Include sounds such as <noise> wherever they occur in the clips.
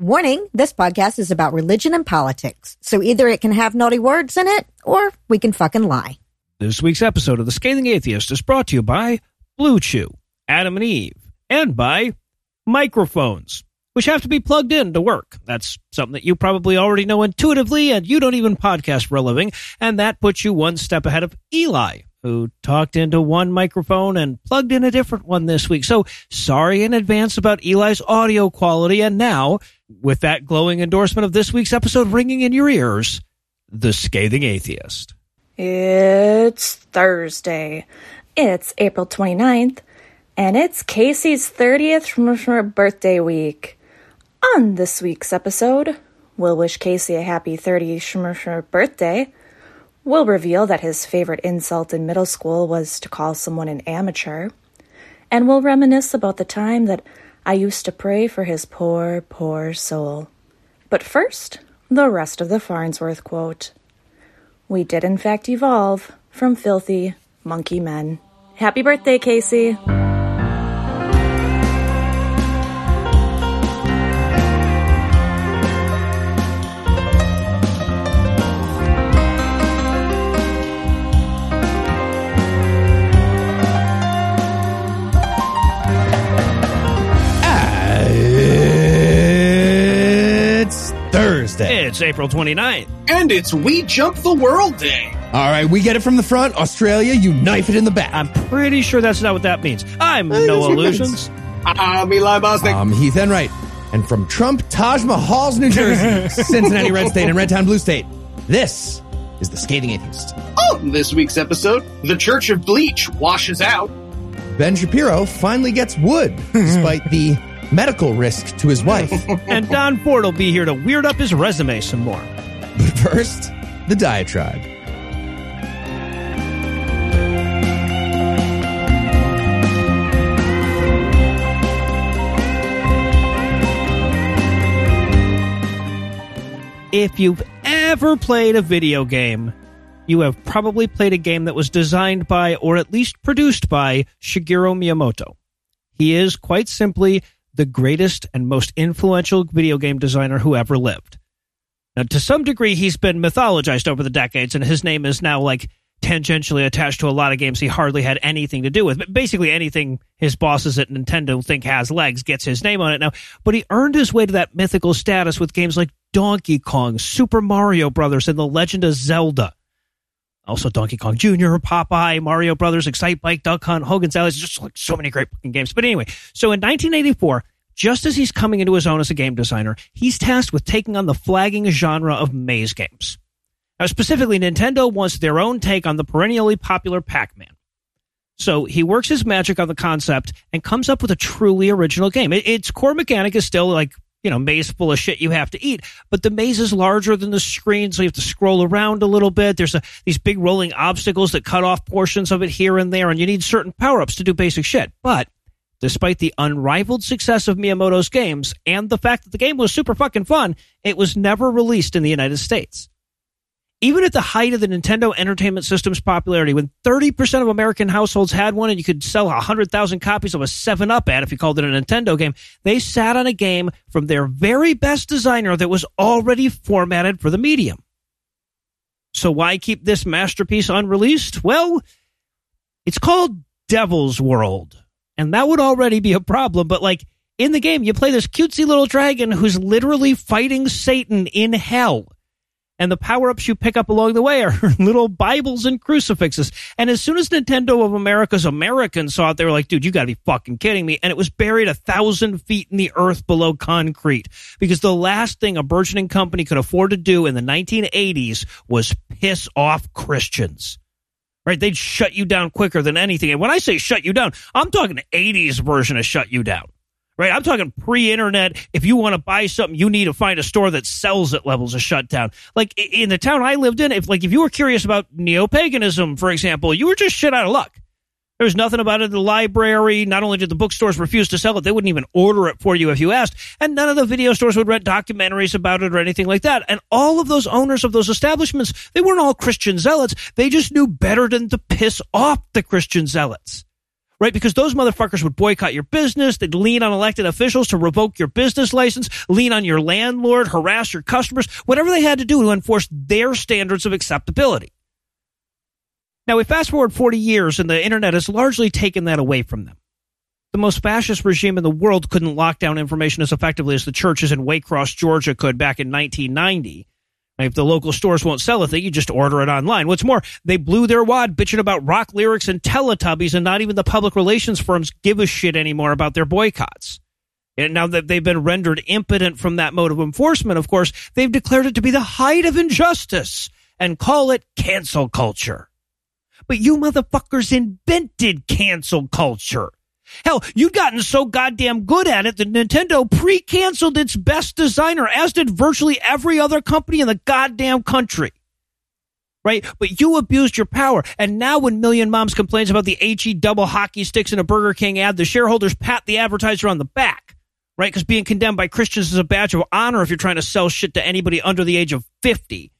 Warning this podcast is about religion and politics, so either it can have naughty words in it or we can fucking lie. This week's episode of The Scathing Atheist is brought to you by Blue Chew, Adam and Eve, and by microphones, which have to be plugged in to work. That's something that you probably already know intuitively, and you don't even podcast for a living, and that puts you one step ahead of Eli, who talked into one microphone and plugged in a different one this week. So sorry in advance about Eli's audio quality. And now, with that glowing endorsement of this week's episode ringing in your ears, The Scathing Atheist. It's Thursday. It's April 29th, and it's Casey's 30th birthday week. On this week's episode, we'll wish Casey a happy 30th birthday. We'll reveal that his favorite insult in middle school was to call someone an amateur. And we'll reminisce about the time that I used to pray for his poor, poor soul. But first, the rest of the Farnsworth quote. We did, in fact, evolve from filthy monkey men. Happy birthday, Casey! It's April 29th. And it's We Jump the World Day. All right, we get it from the front. Australia, you knife it in the back. I'm pretty sure that's not what that means. I'm Hey, no that's what it illusions. I'm Eli Bosnick. I'm Heath Enright. And from Trump, Taj Mahal's New Jersey, <laughs> Cincinnati Red State, and Redtown Blue State, this is the Scathing Atheist. On this week's episode, the Church of Bleach washes out. Ben Shapiro finally gets wood, <laughs> despite the medical risk to his wife. <laughs> and Don Ford will be here to weird up his resume some more. But first, the diatribe. If you've ever played a video game, you have probably played a game that was designed by, or at least produced by, Shigeru Miyamoto. He is, quite simply, the greatest and most influential video game designer who ever lived. Now, to some degree, he's been mythologized over the decades, and his name is now like tangentially attached to a lot of games he hardly had anything to do with. But basically, anything his bosses at Nintendo think has legs gets his name on it now. But he earned his way to that mythical status with games like Donkey Kong, Super Mario Brothers, and The Legend of Zelda. Also, Donkey Kong Jr., Popeye, Mario Brothers, Excitebike, Duck Hunt, Hogan's Alley. Just like so many great fucking games. But anyway, so in 1984, just as he's coming into his own as a game designer, he's tasked with taking on the flagging genre of maze games. Now, specifically, Nintendo wants their own take on the perennially popular Pac Man. So he works his magic on the concept and comes up with a truly original game. It, its core mechanic is still like, you know, maze full of shit you have to eat, but the maze is larger than the screen, so you have to scroll around a little bit. There's a, these big rolling obstacles that cut off portions of it here and there, and you need certain power ups to do basic shit. But despite the unrivaled success of Miyamoto's games and the fact that the game was super fucking fun, it was never released in the United States. Even at the height of the Nintendo Entertainment System's popularity, when 30% of American households had one and you could sell 100,000 copies of a 7 Up ad if you called it a Nintendo game, they sat on a game from their very best designer that was already formatted for the medium. So why keep this masterpiece unreleased? Well, it's called Devil's World. And that would already be a problem, but like in the game, you play this cutesy little dragon who's literally fighting Satan in hell and the power ups you pick up along the way are <laughs> little Bibles and crucifixes. And as soon as Nintendo of America's Americans saw it, they were like, dude, you gotta be fucking kidding me. And it was buried a thousand feet in the earth below concrete because the last thing a burgeoning company could afford to do in the 1980s was piss off Christians. Right? They'd shut you down quicker than anything. And when I say shut you down, I'm talking 80s version of shut you down right? I'm talking pre-internet. If you want to buy something, you need to find a store that sells it. Levels of shutdown. Like in the town I lived in, if like if you were curious about neo-paganism, for example, you were just shit out of luck. There was nothing about it in the library. Not only did the bookstores refuse to sell it, they wouldn't even order it for you if you asked. And none of the video stores would rent documentaries about it or anything like that. And all of those owners of those establishments, they weren't all Christian zealots. They just knew better than to piss off the Christian zealots right? Because those motherfuckers would boycott your business. They'd lean on elected officials to revoke your business license, lean on your landlord, harass your customers, whatever they had to do to enforce their standards of acceptability. Now, we fast forward 40 years and the internet has largely taken that away from them. The most fascist regime in the world couldn't lock down information as effectively as the churches in Waycross, Georgia could back in 1990. If the local stores won't sell it, thing, you just order it online. What's more, they blew their wad bitching about rock lyrics and Teletubbies, and not even the public relations firms give a shit anymore about their boycotts. And now that they've been rendered impotent from that mode of enforcement, of course, they've declared it to be the height of injustice and call it cancel culture. But you motherfuckers invented cancel culture. Hell, you'd gotten so goddamn good at it that Nintendo pre-canceled its best designer, as did virtually every other company in the goddamn country. Right? But you abused your power. And now when Million Moms complains about the HE double hockey sticks in a Burger King ad, the shareholders pat the advertiser on the back. Right? Because being condemned by Christians is a badge of honor if you're trying to sell shit to anybody under the age of 50.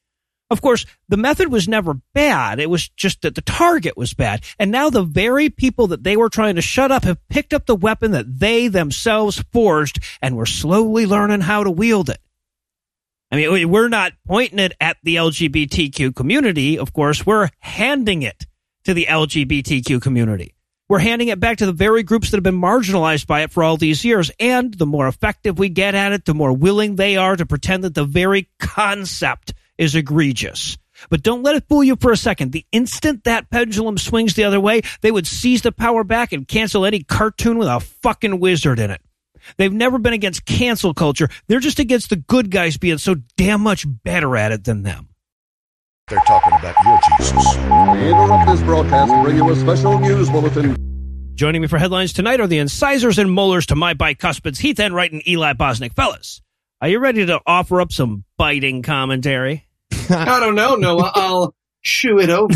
Of course, the method was never bad. It was just that the target was bad. And now the very people that they were trying to shut up have picked up the weapon that they themselves forged and we're slowly learning how to wield it. I mean, we're not pointing it at the LGBTQ community, of course. We're handing it to the LGBTQ community. We're handing it back to the very groups that have been marginalized by it for all these years. And the more effective we get at it, the more willing they are to pretend that the very concept is egregious. But don't let it fool you for a second. The instant that pendulum swings the other way, they would seize the power back and cancel any cartoon with a fucking wizard in it. They've never been against cancel culture. They're just against the good guys being so damn much better at it than them. They're talking about your Jesus. We interrupt this broadcast to bring you a special news bulletin. Joining me for headlines tonight are the incisors and molars to my bicuspids, Heath Enright and Eli Bosnick. Fellas, are you ready to offer up some biting commentary? <laughs> I don't know, Noah. I'll chew it over.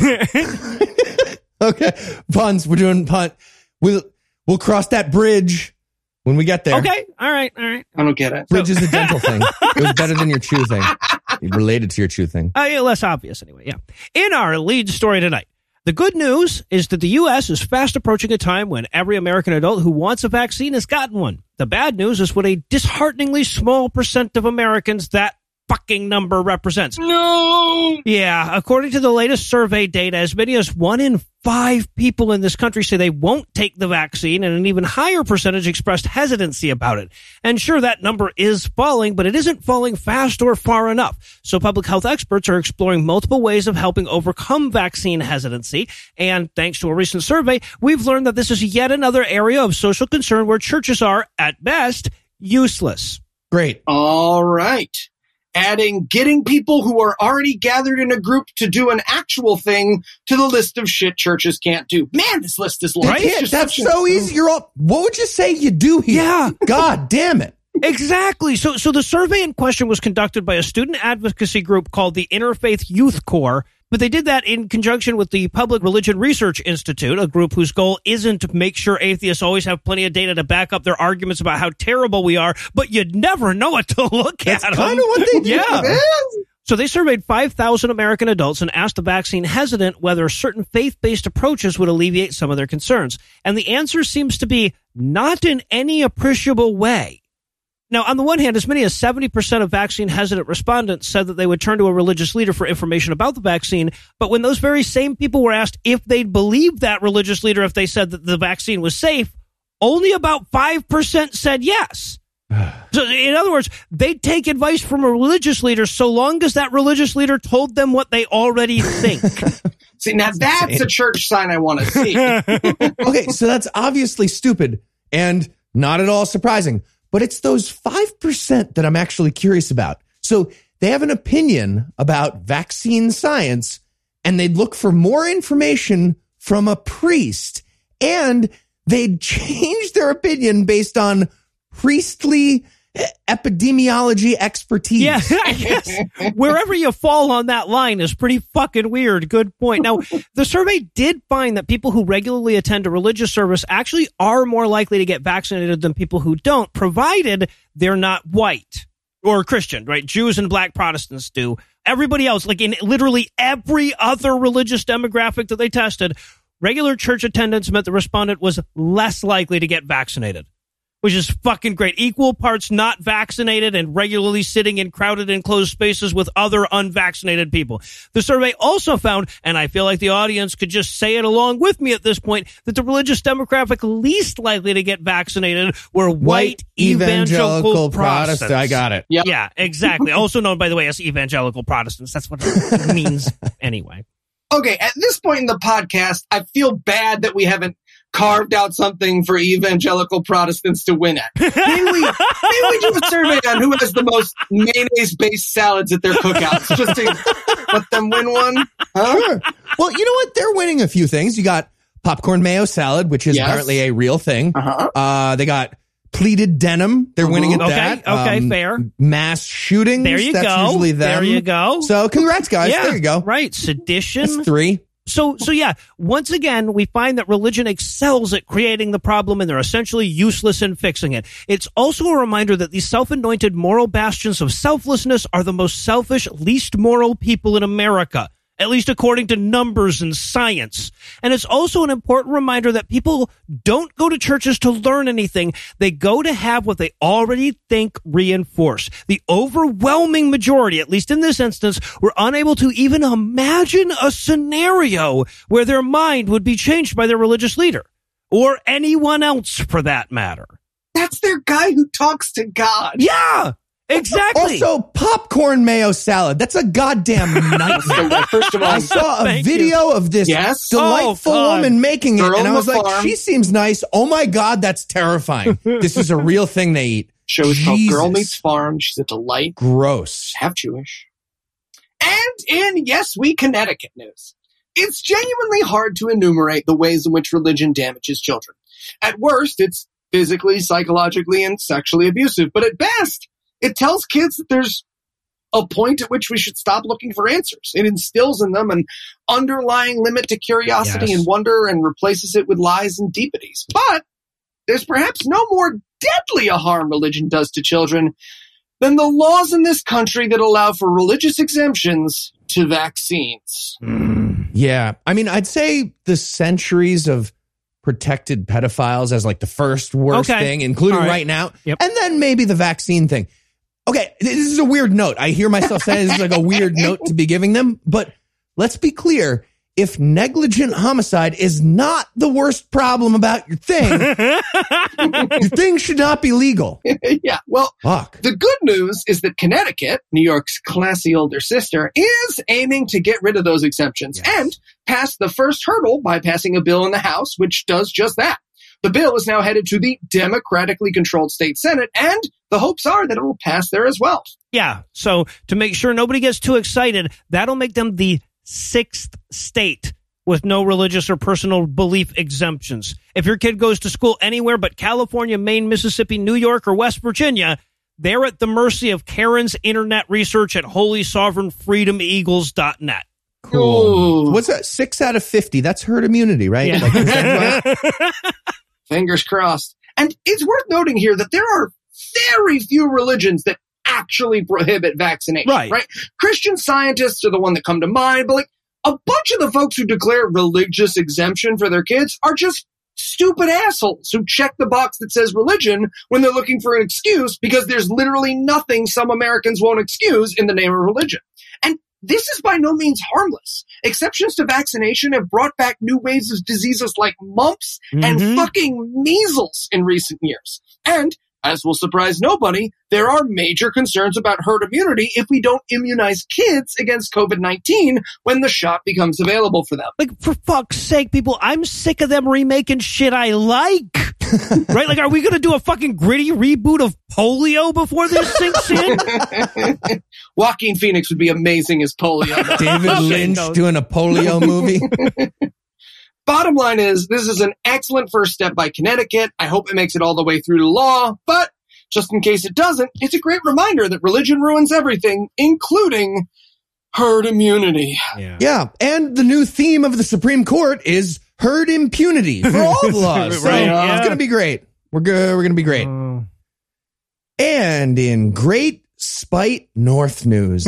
<laughs> okay, puns. We're doing punt. We'll we'll cross that bridge when we get there. Okay, all right, all right. I don't get it. Bridge is a <laughs> dental thing. It was better than your chew thing. Related to your chew thing. Uh, yeah, less obvious anyway. Yeah. In our lead story tonight, the good news is that the U.S. is fast approaching a time when every American adult who wants a vaccine has gotten one. The bad news is what a dishearteningly small percent of Americans that fucking number represents. No. Yeah, according to the latest survey data, as many as one in five people in this country say they won't take the vaccine, and an even higher percentage expressed hesitancy about it. And sure, that number is falling, but it isn't falling fast or far enough. So public health experts are exploring multiple ways of helping overcome vaccine hesitancy. And thanks to a recent survey, we've learned that this is yet another area of social concern where churches are, at best, useless. Great. All right. Adding getting people who are already gathered in a group to do an actual thing to the list of shit churches can't do. Man, this list is long. They It's That's such a- so easy. You're all. What would you say you do here? Yeah. <laughs> God damn it. Exactly. So, so the survey in question was conducted by a student advocacy group called the Interfaith Youth Core, but they did that in conjunction with the Public Religion Research Institute, a group whose goal isn't to make sure atheists always have plenty of data to back up their arguments about how terrible we are, but you'd never know it to <laughs> look That's at. kind them. of what they do. Yeah. So they surveyed 5,000 American adults and asked the vaccine hesitant whether certain faith-based approaches would alleviate some of their concerns. And the answer seems to be not in any appreciable way. Now, on the one hand, as many as 70% of vaccine hesitant respondents said that they would turn to a religious leader for information about the vaccine. But when those very same people were asked if they'd believe that religious leader if they said that the vaccine was safe, only about 5% said yes. <sighs> So, in other words, they'd take advice from a religious leader so long as that religious leader told them what they already think. <laughs> See, now that's a church sign I want to <laughs> see. okay, so that's obviously stupid and not at all surprising. But it's those 5% that I'm actually curious about. So they have an opinion about vaccine science and they'd look for more information from a priest and they'd <laughs> change their opinion based on priestly epidemiology expertise. Yeah, <laughs> I guess wherever you fall on that line is pretty fucking weird. Good point. Now, the survey did find that people who regularly attend a religious service actually are more likely to get vaccinated than people who don't, provided they're not white or Christian, right? Jews and black Protestants do. Everybody else, like in literally every other religious demographic that they tested, regular church attendance meant the respondent was less likely to get vaccinated, which is fucking great. Equal parts not vaccinated and regularly sitting in crowded enclosed spaces with other unvaccinated people. The survey also found, and I feel like the audience could just say it along with me at this point, that the religious demographic least likely to get vaccinated were white, evangelical, Protestants. I got it. Yep. Yeah, exactly. also known, by the way, as evangelical Protestants. That's what it means <laughs> anyway. Okay, at this point in the podcast, I feel bad that we haven't carved out something for evangelical Protestants to win at. Maybe we, maybe we do a survey on who has the most mayonnaise-based salads at their cookouts, just to let them win one. Huh? Sure. Well, you know what? They're winning a few things. You got popcorn mayo salad, which is Yes. apparently a real thing. Uh-huh. Uh, they got pleated denim. They're winning at Okay, that. okay, fair. Mass shootings. There you that's go. Usually them. There you go. So congrats, guys. yeah, There you go. Right, sedition. That's three. So, so yeah, once again, we find that religion excels at creating the problem and they're essentially useless in fixing it. It's also a reminder that these self-anointed moral bastions of selflessness are the most selfish, least moral people in America. At least according to numbers and science. And it's also an important reminder that people don't go to churches to learn anything. They go to have what they already think reinforced. The overwhelming majority, at least in this instance, were unable to even imagine a scenario where their mind would be changed by their religious leader. Or anyone else for that matter. That's their guy who talks to God. Yeah! Exactly! Also, popcorn mayo salad. That's a goddamn <laughs> nightmare. First of all, I saw a video of this Yes. delightful Oh, woman making it, Girl and I was like, farm. she seems nice. Oh my God, that's terrifying. <laughs> this is a real thing they eat. show is called Girl Meets Farm. She's a delight. Gross. half Jewish. And in Yes We Connecticut news, it's genuinely hard to enumerate the ways in which religion damages children. At worst, it's physically, psychologically, and sexually abusive, but at best, it tells kids that there's a point at which we should stop looking for answers. It instills in them an underlying limit to curiosity Yes. and wonder and replaces it with lies and deepities. But there's perhaps no more deadly a harm religion does to children than the laws in this country that allow for religious exemptions to vaccines. Mm, yeah. I mean, I'd say the centuries of protected pedophiles as like the first worst Okay. thing, including All right. right. now. Yep. And then maybe the vaccine thing. Okay. This is a weird note. I hear myself saying this is like a weird note to be giving them, but let's be clear. If negligent homicide is not the worst problem about your thing, <laughs> your thing should not be legal. yeah, well, Fuck. the good news is that Connecticut, New York's classy older sister, is aiming to get rid of those exemptions and pass the first hurdle by passing a bill in the House, which does just that. The bill is now headed to the democratically controlled state Senate, and the hopes are that it will pass there as well. Yeah. So to make sure nobody gets too excited, that'll make them the sixth state with no religious or personal belief exemptions. If your kid goes to school anywhere but California, Maine, Mississippi, New York, or West Virginia, they're at the mercy of Karen's internet research at holysovereignfreedomeagles.net. Ooh. What's that? Six out of 50. That's herd immunity, right? Yeah. Like, percent-wise? <laughs> Fingers crossed. And it's worth noting here that there are very few religions that actually prohibit vaccination. Right. Right. Christian scientists are the one that come to mind, but like a bunch of the folks who declare religious exemption for their kids are just stupid assholes who check the box that says religion when they're looking for an excuse because there's literally nothing some Americans won't excuse in the name of religion. And this is by no means harmless. Exceptions to vaccination have brought back new waves of diseases like mumps and Mhm. fucking measles in recent years. And as will surprise nobody, there are major concerns about herd immunity if we don't immunize kids against COVID-19 when the shot becomes available for them. Like, for fuck's sake, people, I'm sick of them remaking shit I like. <laughs> right? Like, are we going to do a fucking gritty reboot of polio before this sinks in? <laughs> Joaquin Phoenix would be amazing as polio. <laughs> David Lynch doing a polio movie. Bottom line is, this is an excellent first step by Connecticut. I hope it makes it all the way through to law, but just in case it doesn't, it's a great reminder that religion ruins everything, including herd immunity. Yeah. Yeah, and the new theme of the Supreme Court is herd impunity for all the <laughs> laws. So Right, it's going to be great. We're good. We're going to be great. Oh. And in great spite North news,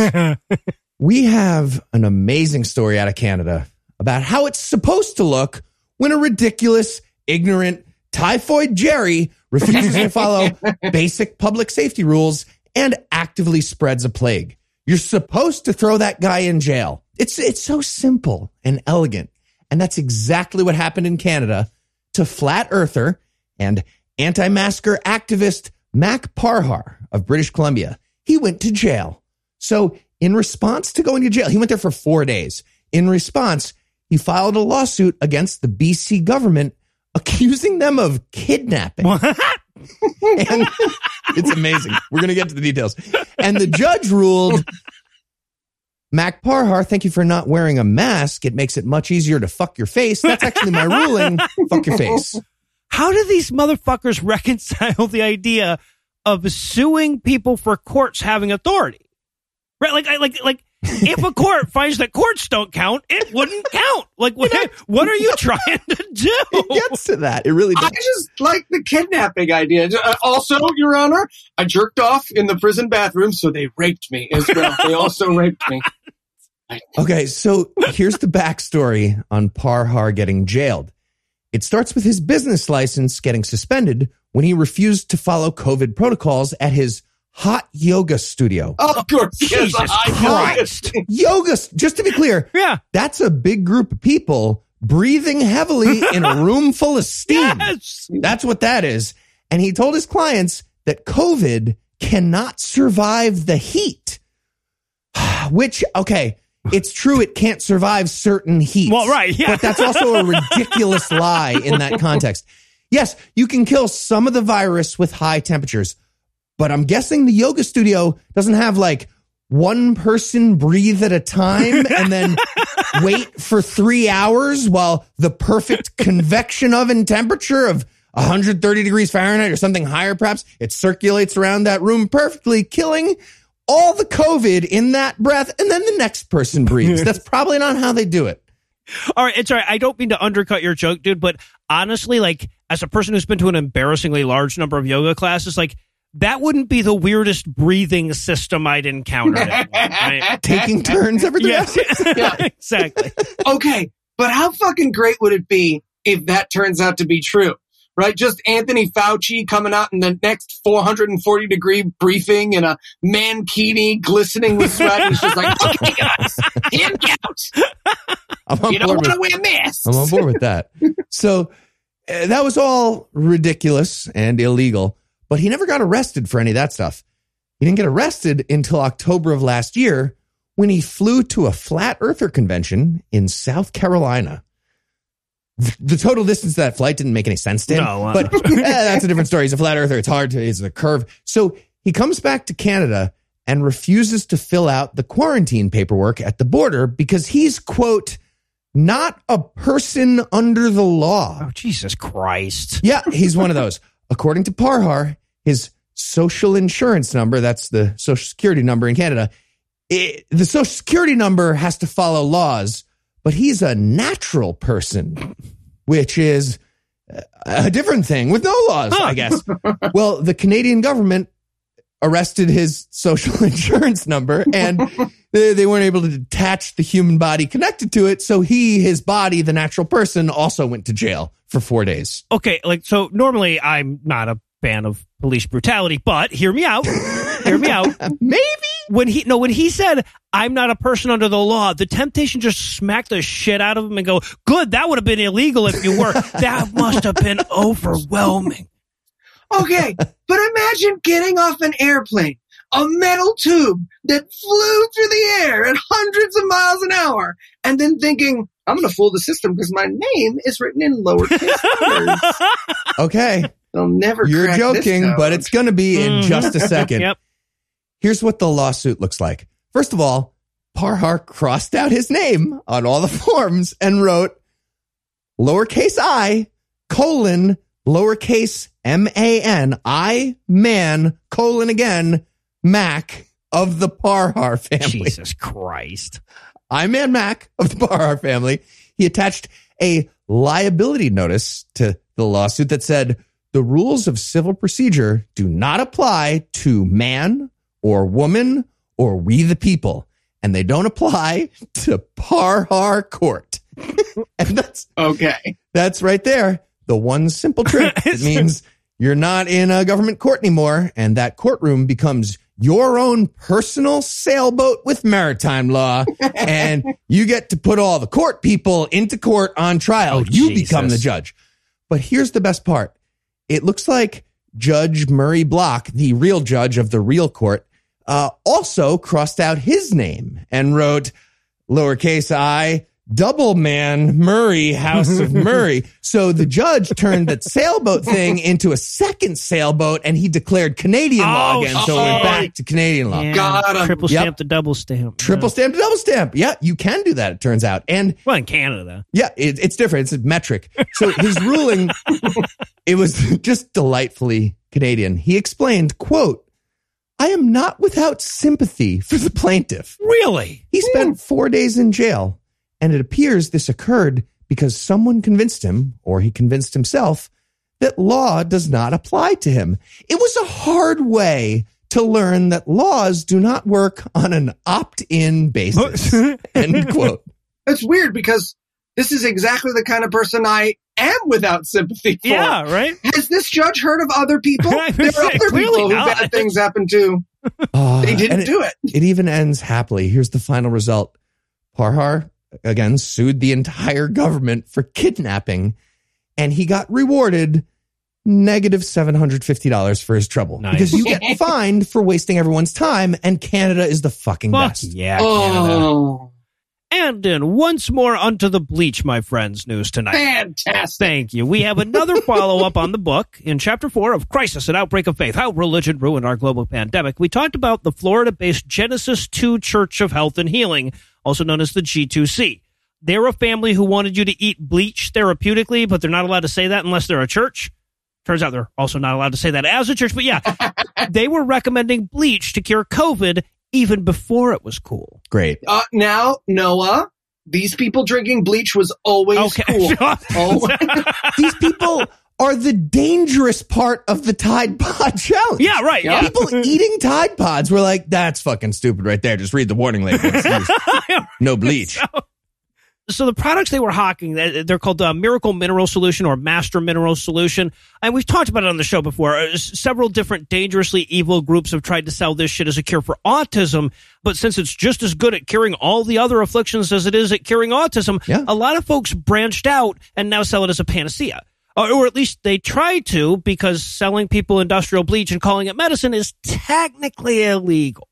<laughs> we have an amazing story out of Canada about how it's supposed to look when a ridiculous, ignorant, typhoid Jerry refuses to follow <laughs> basic public safety rules and actively spreads a plague. You're supposed to throw that guy in jail. It's, it's so simple and elegant. And that's exactly what happened in Canada to flat earther and anti-masker activist Mak Parhar of British Columbia. He went to jail. So in response to going to jail, he went there for four days. In response, he filed a lawsuit against the BC government <laughs> accusing them of kidnapping. <laughs> and it's amazing. We're going to get to the details. And the judge ruled <laughs> Mak Parhar, thank you for not wearing a mask. It makes it much easier to fuck your face. That's actually my ruling. <laughs> fuck your face. How do these motherfuckers reconcile the idea of suing people for courts having authority? Right? Like, I- like, like, if a court <laughs> finds that courts don't count, it wouldn't count. Like, what, what are you trying to do? It gets to that. It really does. I just like the kidnapping idea. Uh, also, Your Honor, I jerked off in the prison bathroom, so they raped me as well. they also raped me. Okay, so here's the backstory on Parhar getting jailed. It starts with his business license getting suspended when he refused to follow COVID protocols at his hot yoga studio. Of course, yes, Jesus Christ. Yoga, just to be clear, Yeah. that's a big group of people breathing heavily in a room full of steam. <laughs> Yes. That's what that is. And he told his clients that COVID cannot survive the heat. <sighs> Which, okay, it's true it can't survive certain heat. Well, right, yeah. But that's also a ridiculous lie in that context. Yes, you can kill some of the virus with high temperatures, but I'm guessing the yoga studio doesn't have like one person breathe at a time <laughs> and then wait for three hours while the perfect convection oven temperature of 130 degrees Fahrenheit or something higher, perhaps, it circulates around that room perfectly, killing all the COVID in that breath. And then the next person breathes. <laughs> That's probably not how they do it. All right, it's all right. I don't mean to undercut your joke, dude, but honestly, like as a person who's been to an embarrassingly large number of yoga classes, like that wouldn't be the weirdest breathing system I'd encountered. <laughs> right? Taking <laughs> turns every day. yeah, exactly. Okay, but how fucking great would it be if that turns out to be true? Right? Just Anthony Fauci coming out in the next 440 degree briefing in a mankini glistening with sweat. He's just like, okay, guys, hand out. I'm on You don't want to wear masks. I'm on board with that. So uh, that was all ridiculous and illegal, but he never got arrested for any of that stuff. He didn't get arrested until October of last year when he flew to a flat earther convention in South Carolina. The total distance of that flight didn't make any sense to him. No, uh. but <laughs> eh, that's a different story. He's a flat earther. It's hard to, it's a curve. So he comes back to Canada and refuses to fill out the quarantine paperwork at the border because he's, quote, not a person under the law. Oh, Jesus Christ. Yeah, he's one of those. According to Parhar, his social insurance number, that's the social security number in Canada, it, the social security number has to follow laws, but he's a natural person, which is a different thing with no laws, I guess. well, the Canadian government arrested his social <laughs> insurance number and <laughs> they, they weren't able to detach the human body connected to it. So he, his body, the natural person, also went to jail for four days. Okay, like so normally I'm not a fan of police brutality, but hear me out. hear me out. <laughs> Maybe. When he no, when he said I'm not a person under the law, the temptation just smacked the shit out of him and go, "Good, that would have been illegal if you were." <laughs> that must have been overwhelming. Okay, but imagine getting off an airplane, a metal tube that flew through the air at hundreds of miles an hour, and then thinking, I'm going to fool the system because my name is written in lowercase letters. <laughs> Okay. They'll never You're crack joking, code. but it's going to be in just a mm. second. Yep. Here's what the lawsuit looks like. First of all, Parhar crossed out his name on all the <laughs> forms and wrote lowercase i colon lowercase m a n i man colon again Mak of the Parhar family. Jesus Christ. I'm Man Mak of the Parhar family. He attached a liability notice to the lawsuit that said the rules of civil procedure do not apply to man or woman or we the people, and they don't apply to Parhar court. <laughs> and that's Okay. that's right there. The one simple trick. <laughs> It means you're not in a government court anymore, and that courtroom becomes your own personal sailboat with maritime law, <laughs> and you get to put all the court people into court on trial. Oh, you Jesus. become the judge. But here's the best part. It looks like Judge Murray Block, the real judge of the real court, uh, also crossed out his name and wrote lowercase i double man Murray House of <laughs> Murray. So the judge turned that sailboat thing into a second sailboat and he declared Canadian law Oh, again. So it went shit. back to Canadian law. Yeah, Got 'em. triple Yep. stamp to double stamp. Triple stamp to double stamp. Yeah, you can do that, it turns out. And Well, in Canada, yeah, it, it's different. It's a metric. So his ruling, <laughs> it was <laughs> just delightfully Canadian. He explained, quote, I am not without sympathy for the plaintiff. Really? He spent hmm. four days in jail, and it appears this occurred because someone convinced him, or he convinced himself, that law does not apply to him. It was a hard way to learn that laws do not work on an opt-in basis. <laughs> End quote. That's weird because this is exactly the kind of person I am without sympathy for. yeah, right? Has this judge heard of other people? <laughs> There are other people who not. bad things happen to. Uh, <laughs> They didn't it- do it. It even ends happily. Here's the final result. Parhar again sued the entire government for kidnapping, and he got rewarded negative $750 for his trouble. Nice. Because you get <laughs> fined for wasting everyone's time, and Canada is the fucking Fuck best. yeah, Canada. Oh, And in once more unto the bleach, my friends, news tonight. fantastic. Thank you. We have another <laughs> follow up on the book. In chapter four of Crisis and Outbreak of Faith How Religion Ruined Our Global Pandemic, we talked about the Florida based Genesis 2 Church of Health and Healing, also known as the G2C. They're a family who wanted you to eat bleach therapeutically, but they're not allowed to say that unless they're a church. Turns out they're also not allowed to say that as a church, but yeah, <laughs> they were recommending bleach to cure COVID even before it was cool. Great. Uh, now, Noah, these people drinking bleach was always Okay. cool. <laughs> Oh, <laughs> These people are the dangerous part of the Tide Pod challenge. yeah, right. Yeah. People <laughs> eating Tide Pods were like, that's fucking stupid right there. Just read the warning label. No bleach. so the products they were hawking they're they're called uh, miracle mineral solution or master mineral solution. And we've talked about it on the show before. Uh, several different dangerously evil groups have tried to sell this shit as a cure for autism. But since it's just as good at curing all the other afflictions as it is at curing autism Yeah. a lot of folks branched out and now sell it as a panacea. Or at least they try to because selling people industrial bleach and calling it medicine is technically illegal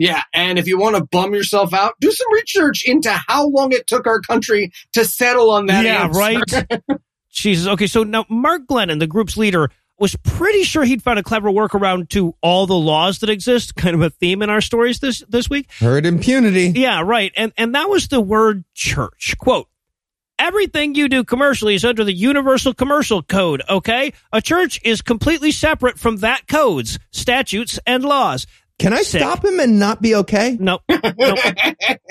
yeah. And if you want to bum yourself out, do some research into how long it took our country to settle on that. yeah, answer. right. <laughs> Jesus. Okay, so now Mark Grenon, the group's leader, was pretty sure he'd found a clever workaround to all the laws that exist. <laughs> Kind of a theme in our stories this this week. Herd impunity. Yeah, right. And and that was the word church. Quote. Everything you do commercially is under the Universal Commercial Code, okay? A church is completely separate from that codes, statutes, and laws. Can I Sick. stop him and not be okay? Nope. nope.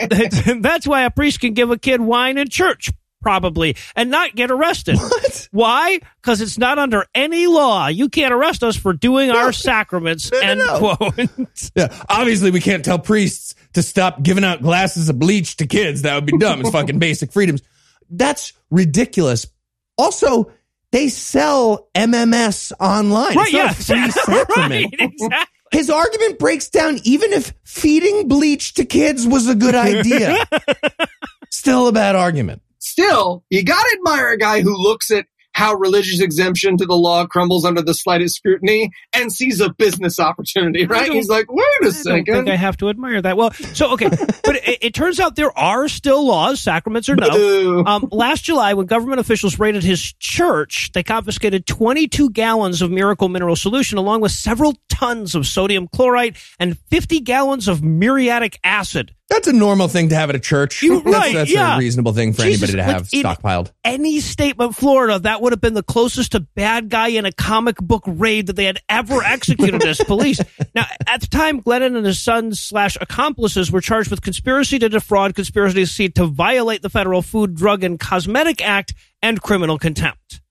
<laughs> That's why a priest can give a kid wine in church, probably, and not get arrested. <laughs> What? Why? Because it's not under any law. You can't arrest us for doing our sacraments. No, no, end no. quote. <laughs> Yeah, obviously we can't tell priests to stop giving out glasses of bleach to kids. That would be dumb. It's fucking basic freedoms. That's ridiculous. Also, they sell MMS online. right? It's not Yeah. a free sacrament. right. Exactly. His argument breaks down even if feeding bleach to kids was a good idea. <laughs> Still a bad argument. Still, you gotta admire a guy who looks at how religious exemption to the law crumbles under the slightest scrutiny and sees a business opportunity, right? He's like, wait a I don't think second. I have to admire that. Well, so okay, but it, it turns out there are still laws, sacraments or no. Um, last July, when government officials raided his church, they confiscated 22 gallons of Miracle Mineral Solution, along with several tons of sodium chloride and 50 gallons of muriatic acid. That's a normal thing to have at a church. You- that's right, that's yeah. a reasonable thing for Jesus, anybody to have stockpiled. Any state but Florida, that would have been the closest to bad guy in a comic book raid that they had ever executed as police. <laughs> Now, at the time, Grenon and his sons slash accomplices were charged with conspiracy to defraud, conspiracy to violate the Federal Food, Drug, and Cosmetic Act, and criminal contempt.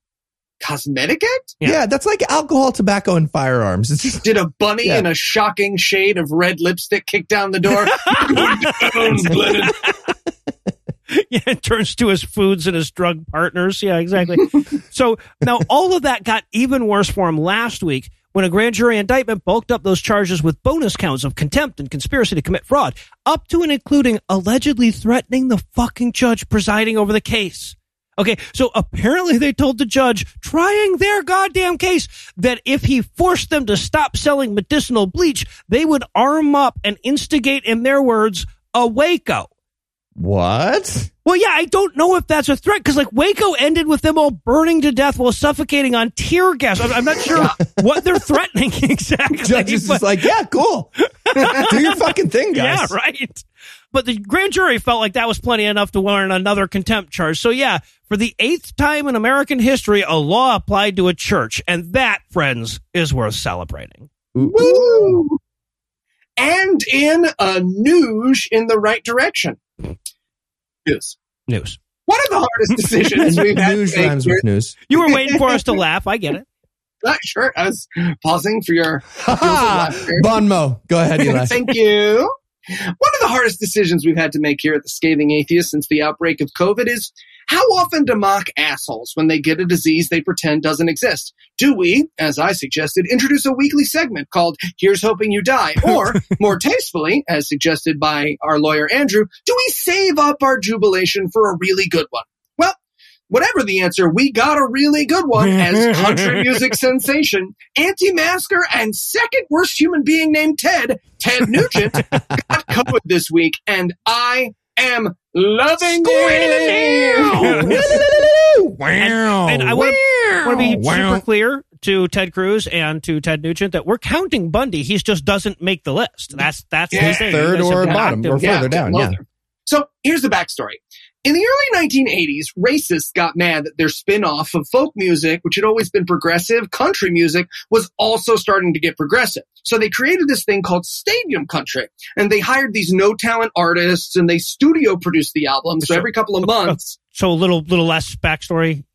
Cosmetic act? Yeah. Yeah. that's like alcohol, tobacco, and firearms. It's just Did a bunny Yeah. in a shocking shade of red lipstick kick down the door? Good <laughs> Grenon. <laughs> Yeah, it turns to his foods and his drug partners. Yeah, exactly. <laughs> so now all of that got even worse for him last week when a grand jury indictment bulked up those charges with bonus counts of contempt and conspiracy to commit fraud, up to and including allegedly threatening the fucking judge presiding over the case. Okay, so apparently they told the judge trying their goddamn case that if he forced them to stop selling medicinal bleach, they would arm up and instigate, in their words, a Waco. What? Well, yeah, I don't know if that's a threat because, like, Waco ended with them all burning to death while suffocating on tear gas. I'm, I'm not <laughs> sure what they're threatening <laughs> exactly. Judge is just like, yeah, cool. <laughs> Do your fucking thing, guys. yeah, right. But the grand jury felt like that was plenty enough to warrant another contempt charge. So, yeah, for the eighth time in American history, a law applied to a church. And that, friends, is worth celebrating. Woo! And in a news in the right direction. News. News. One of the hardest decisions <laughs> we've had news to make rhymes here. with news. You were waiting for us to laugh. I get it. <laughs> Uh, sure, I was pausing for your Ha <laughs> laughter. Bonmo. Go ahead, Eli. Thank you. One of the hardest decisions we've had to make here at the Scathing Atheist since the outbreak of COVID is how often to mock assholes when they get a disease they pretend doesn't exist. Do we, as I suggested, introduce a weekly segment called Here's Hoping You Die? Or, <laughs> more tastefully, as suggested by our lawyer Andrew, do we save up our jubilation for a really good one? Well, whatever the answer, we got a really good one as <laughs> country music sensation, anti-masker, and second worst human being named Ted, Ted Nugent, got COVID this week, and I am loving it. wow. And I want to be Wow. super clear to Ted Cruz and to Ted Nugent that we're counting Bundy. He just doesn't make the list. That's that's Yeah. the thing. Third or bottom, or to- further down, yeah. So here's the backstory. In the early 1980s, racists got mad that their spin-off of folk music, which had always been progressive, country music, was also starting to get progressive. So they created this thing called stadium country. And they hired these no-talent artists and they studio produced the album. So every couple of months, <laughs> So a little little less backstory.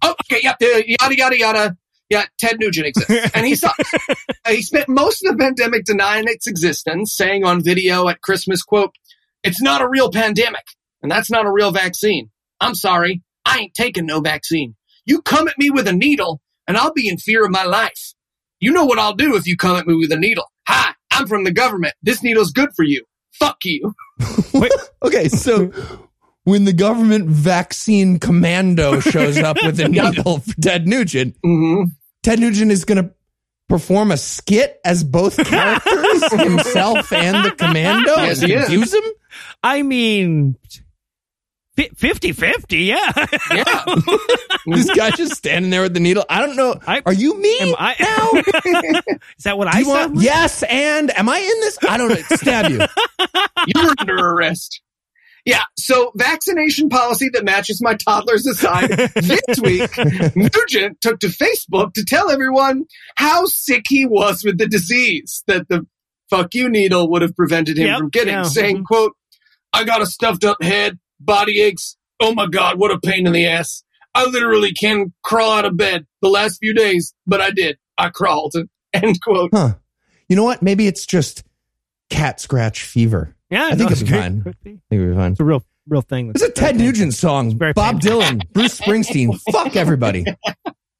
Oh, okay, yeah, uh, yada yada yada. Yeah, Ted Nugent exists, <laughs> and he sucks. Uh, he spent most of the pandemic denying its existence, saying on video at Christmas, "quote It's not a real pandemic, and that's not a real vaccine. I'm sorry, I ain't taking no vaccine. You come at me with a needle, and I'll be in fear of my life. You know what I'll do if you come at me with a needle. Hi, I'm from the government. This needle's good for you. Fuck you. <laughs> Okay, so when the government vaccine commando shows up with a <laughs> needle for Ted Nugent, hmm Ted Nugent is going to perform a skit as both <laughs> characters, himself and the commando, Yes, and he is. confuse him. I mean, 50 50, yeah. Yeah. <laughs> This guy just standing there with the needle. I don't know. I- Are you me Am I- now? <laughs> Is that what Do I you said? want? Yes, and am I in this? I don't know. Stab you. <laughs> You're under arrest. Yeah, so vaccination policy that matches my toddler's aside. this week, Nugent took to Facebook to tell everyone how sick he was with the disease that the fuck you needle would have prevented him Yep, from getting, yeah, saying, mhm. quote, I got a stuffed up head, body aches. Oh my God, what a pain in the ass. I literally can't crawl out of bed the last few days, but I did. I crawled. <laughs> End quote. Huh. You know what? Maybe it's just cat scratch fever. Yeah, I think no, it'll it's fine. I think we'll be fine. It's a real, real thing. It's a Ted Nugent song. very Bob Dylan, Bruce Springsteen. <laughs> Fuck everybody. <laughs>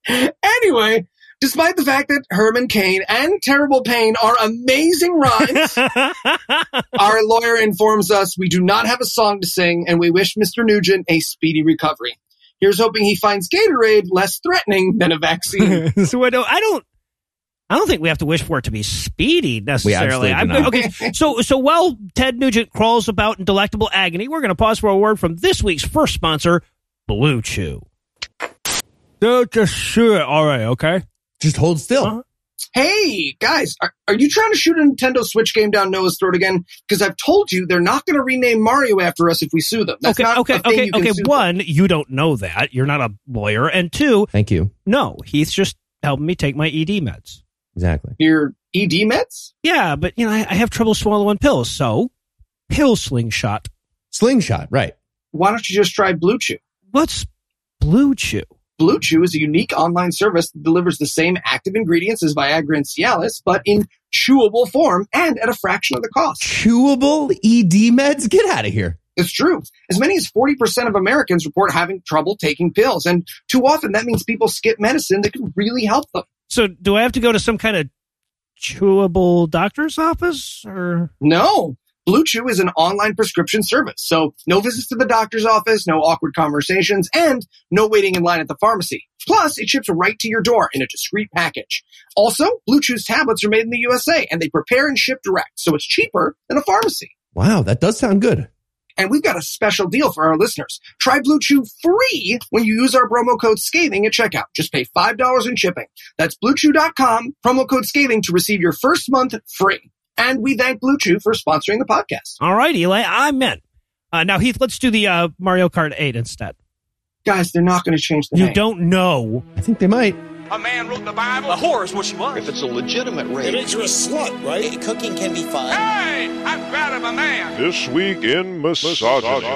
Anyway, despite the fact that Herman Cain and Terrible Pain are amazing rhymes, <laughs> our lawyer informs us we do not have a song to sing and we wish Mr. Nugent a speedy recovery. Here's hoping he finds Gatorade less threatening than a vaccine. <laughs> so I don't, I don't, I don't think we have to wish for it to be speedy necessarily. absolutely I'm- okay, <laughs> so so while Ted Nugent crawls about in delectable agony, we're going to pause for a word from this week's first sponsor, Blue Chew. Just shoot it. All right, okay. Just hold still. Uh-huh. hey, guys, are, are you trying to shoot a Nintendo Switch game down Noah's throat again? Because I've told you they're not going to rename Mario after us if we sue them. That's okay, not okay, a thing okay, you can okay. sue them. One, you don't know that. You're not a lawyer. And two, Thank you. no, Heath's just helping me take my ED meds. Exactly. Your ED meds? Yeah, but you know, I, I have trouble swallowing pills, so pill slingshot. Slingshot, right. Why don't you just try Blue Chew? What's Blue Chew? Blue Chew is a unique online service that delivers the same active ingredients as Viagra and Cialis, but in chewable form and at a fraction of the cost. Chewable ED meds? Get out of here. It's true. As many as 40% of Americans report having trouble taking pills. And too often that means people skip medicine that could really help them. So, do I have to go to some kind of chewable doctor's office or? No. Blue Chew is an online prescription service. So no visits to the doctor's office, no awkward conversations, and no waiting in line at the pharmacy. Plus, it ships right to your door in a discreet package. Also, Blue Chew's tablets are made in the USA and they prepare and ship direct. So it's cheaper than a pharmacy. Wow, that does sound good. And we've got a special deal for our listeners. Try Blue Chew free when you use our promo code scathing at checkout. Just pay $5 in shipping. That's bluechew.com, promo code scathing to receive your first month free. And we thank Blue Chew for sponsoring the podcast. All right, Eli, I'm in. Uh, now, Heath, let's do the uh, Mario Kart 8 instead. Guys, they're not going to change the You name. don't know. I think they might. A man wrote the Bible. A whore is what she was. If it's a legitimate rape, makes you a slut, right? Cooking can be fun. Hey, I'm proud of a man. This week in misogyny.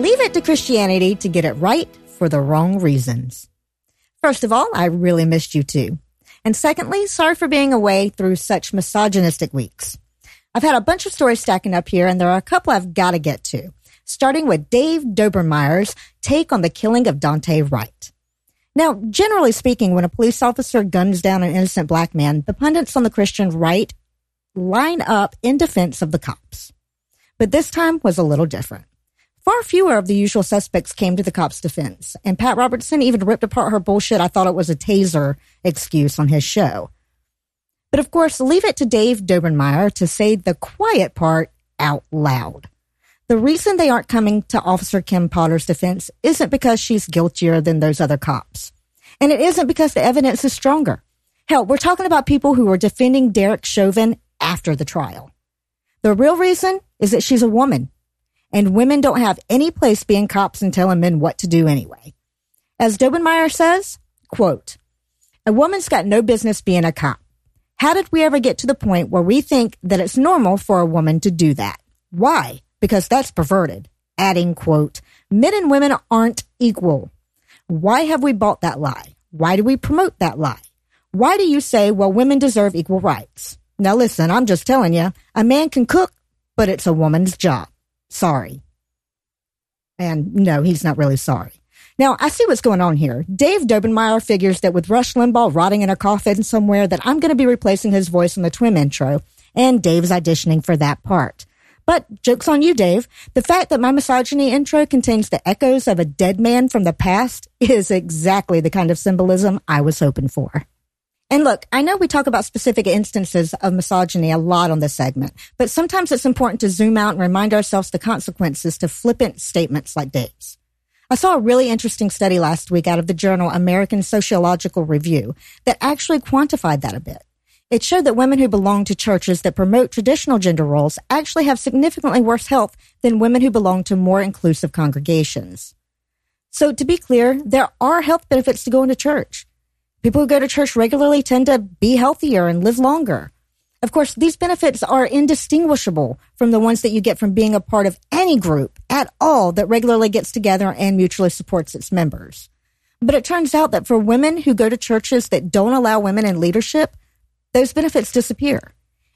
Leave it to Christianity to get it right for the wrong reasons. First of all, I really missed you too. And secondly, sorry for being away through such misogynistic weeks. I've had a bunch of stories stacking up here, and there are a couple I've got to get to, starting with Dave Daubenmire's take on the killing of Daunte Wright. Now, generally speaking, when a police officer guns down an innocent black man, the pundits on the Christian right line up in defense of the cops. But this time was a little different. Far fewer of the usual suspects came to the cops' defense, and Pat Robertson even ripped apart her bullshit I thought it was a taser excuse on his show. But of course, leave it to Dave Daubenmire to say the quiet part out loud. The reason they aren't coming to Officer Kim Potter's defense isn't because she's guiltier than those other cops. And it isn't because the evidence is stronger. Hell, we're talking about people who were defending Derek Chauvin after the trial. The real reason is that she's a woman and women don't have any place being cops and telling men what to do anyway. As Daubenmire says, quote, a woman's got no business being a cop. How did we ever get to the point where we think that it's normal for a woman to do that? Why? Because that's perverted. Adding, quote, men and women aren't equal. Why have we bought that lie? Why do we promote that lie? Why do you say, well, women deserve equal rights? Now listen, I'm just telling you, a man can cook, but it's a woman's job. Sorry. And no, he's not really sorry. Now, I see what's going on here. Dave Daubenmire figures that with Rush Limbaugh rotting in a coffin somewhere that I'm going to be replacing his voice in the Twim intro, and Dave's auditioning for that part. But joke's on you, Dave. The fact that my misogyny intro contains the echoes of a dead man from the past is exactly the kind of symbolism I was hoping for. And look, I know we talk about specific instances of misogyny a lot on this segment, but sometimes it's important to zoom out and remind ourselves the consequences to flippant statements like Dave's. I saw a really interesting study last week out of the journal American Sociological Review that actually quantified that a bit. It showed that women who belong to churches that promote traditional gender roles actually have significantly worse health than women who belong to more inclusive congregations. So to be clear, there are health benefits to going to church. People who go to church regularly tend to be healthier and live longer. Of course, these benefits are indistinguishable from the ones that you get from being a part of any group at all that regularly gets together and mutually supports its members. But it turns out that for women who go to churches that don't allow women in leadership, those benefits disappear.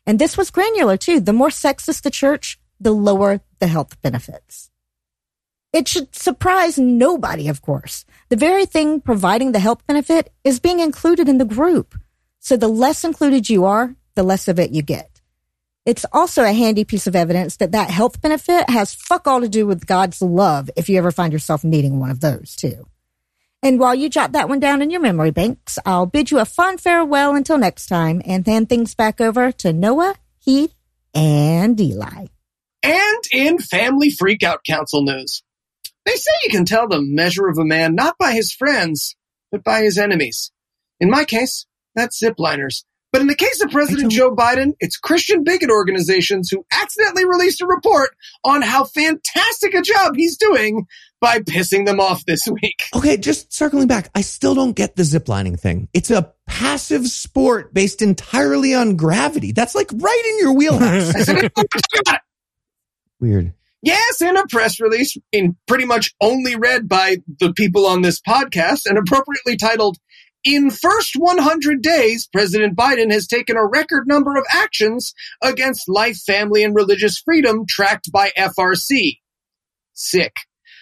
And this was granular too. The more sexist the church, the lower the health benefits. It should surprise nobody, of course. The very thing providing the health benefit is being included in the group. So the less included you are, the less of it you get. It's also a handy piece of evidence that that health benefit has fuck all to do with God's love if you ever find yourself needing one of those too. And while you jot that one down in your memory banks, I'll bid you a fond farewell until next time and hand things back over to Noah, Heath, and Eli. And in Family Freakout Council news, they say you can tell the measure of a man not by his friends, but by his enemies. In my case, that's zipliners. But in the case of President Joe Biden, it's Christian bigot organizations who accidentally released a report on how fantastic a job he's doing by pissing them off this week. Okay, just circling back, I still don't get the ziplining thing. It's a passive sport based entirely on gravity. That's like right in your wheelhouse. <laughs> Weird. Yes, in a press release, in pretty much only read by the people on this podcast, and appropriately titled In first 100 days, President Biden has taken a record number of actions against life, family, and religious freedom tracked by FRC. Sick.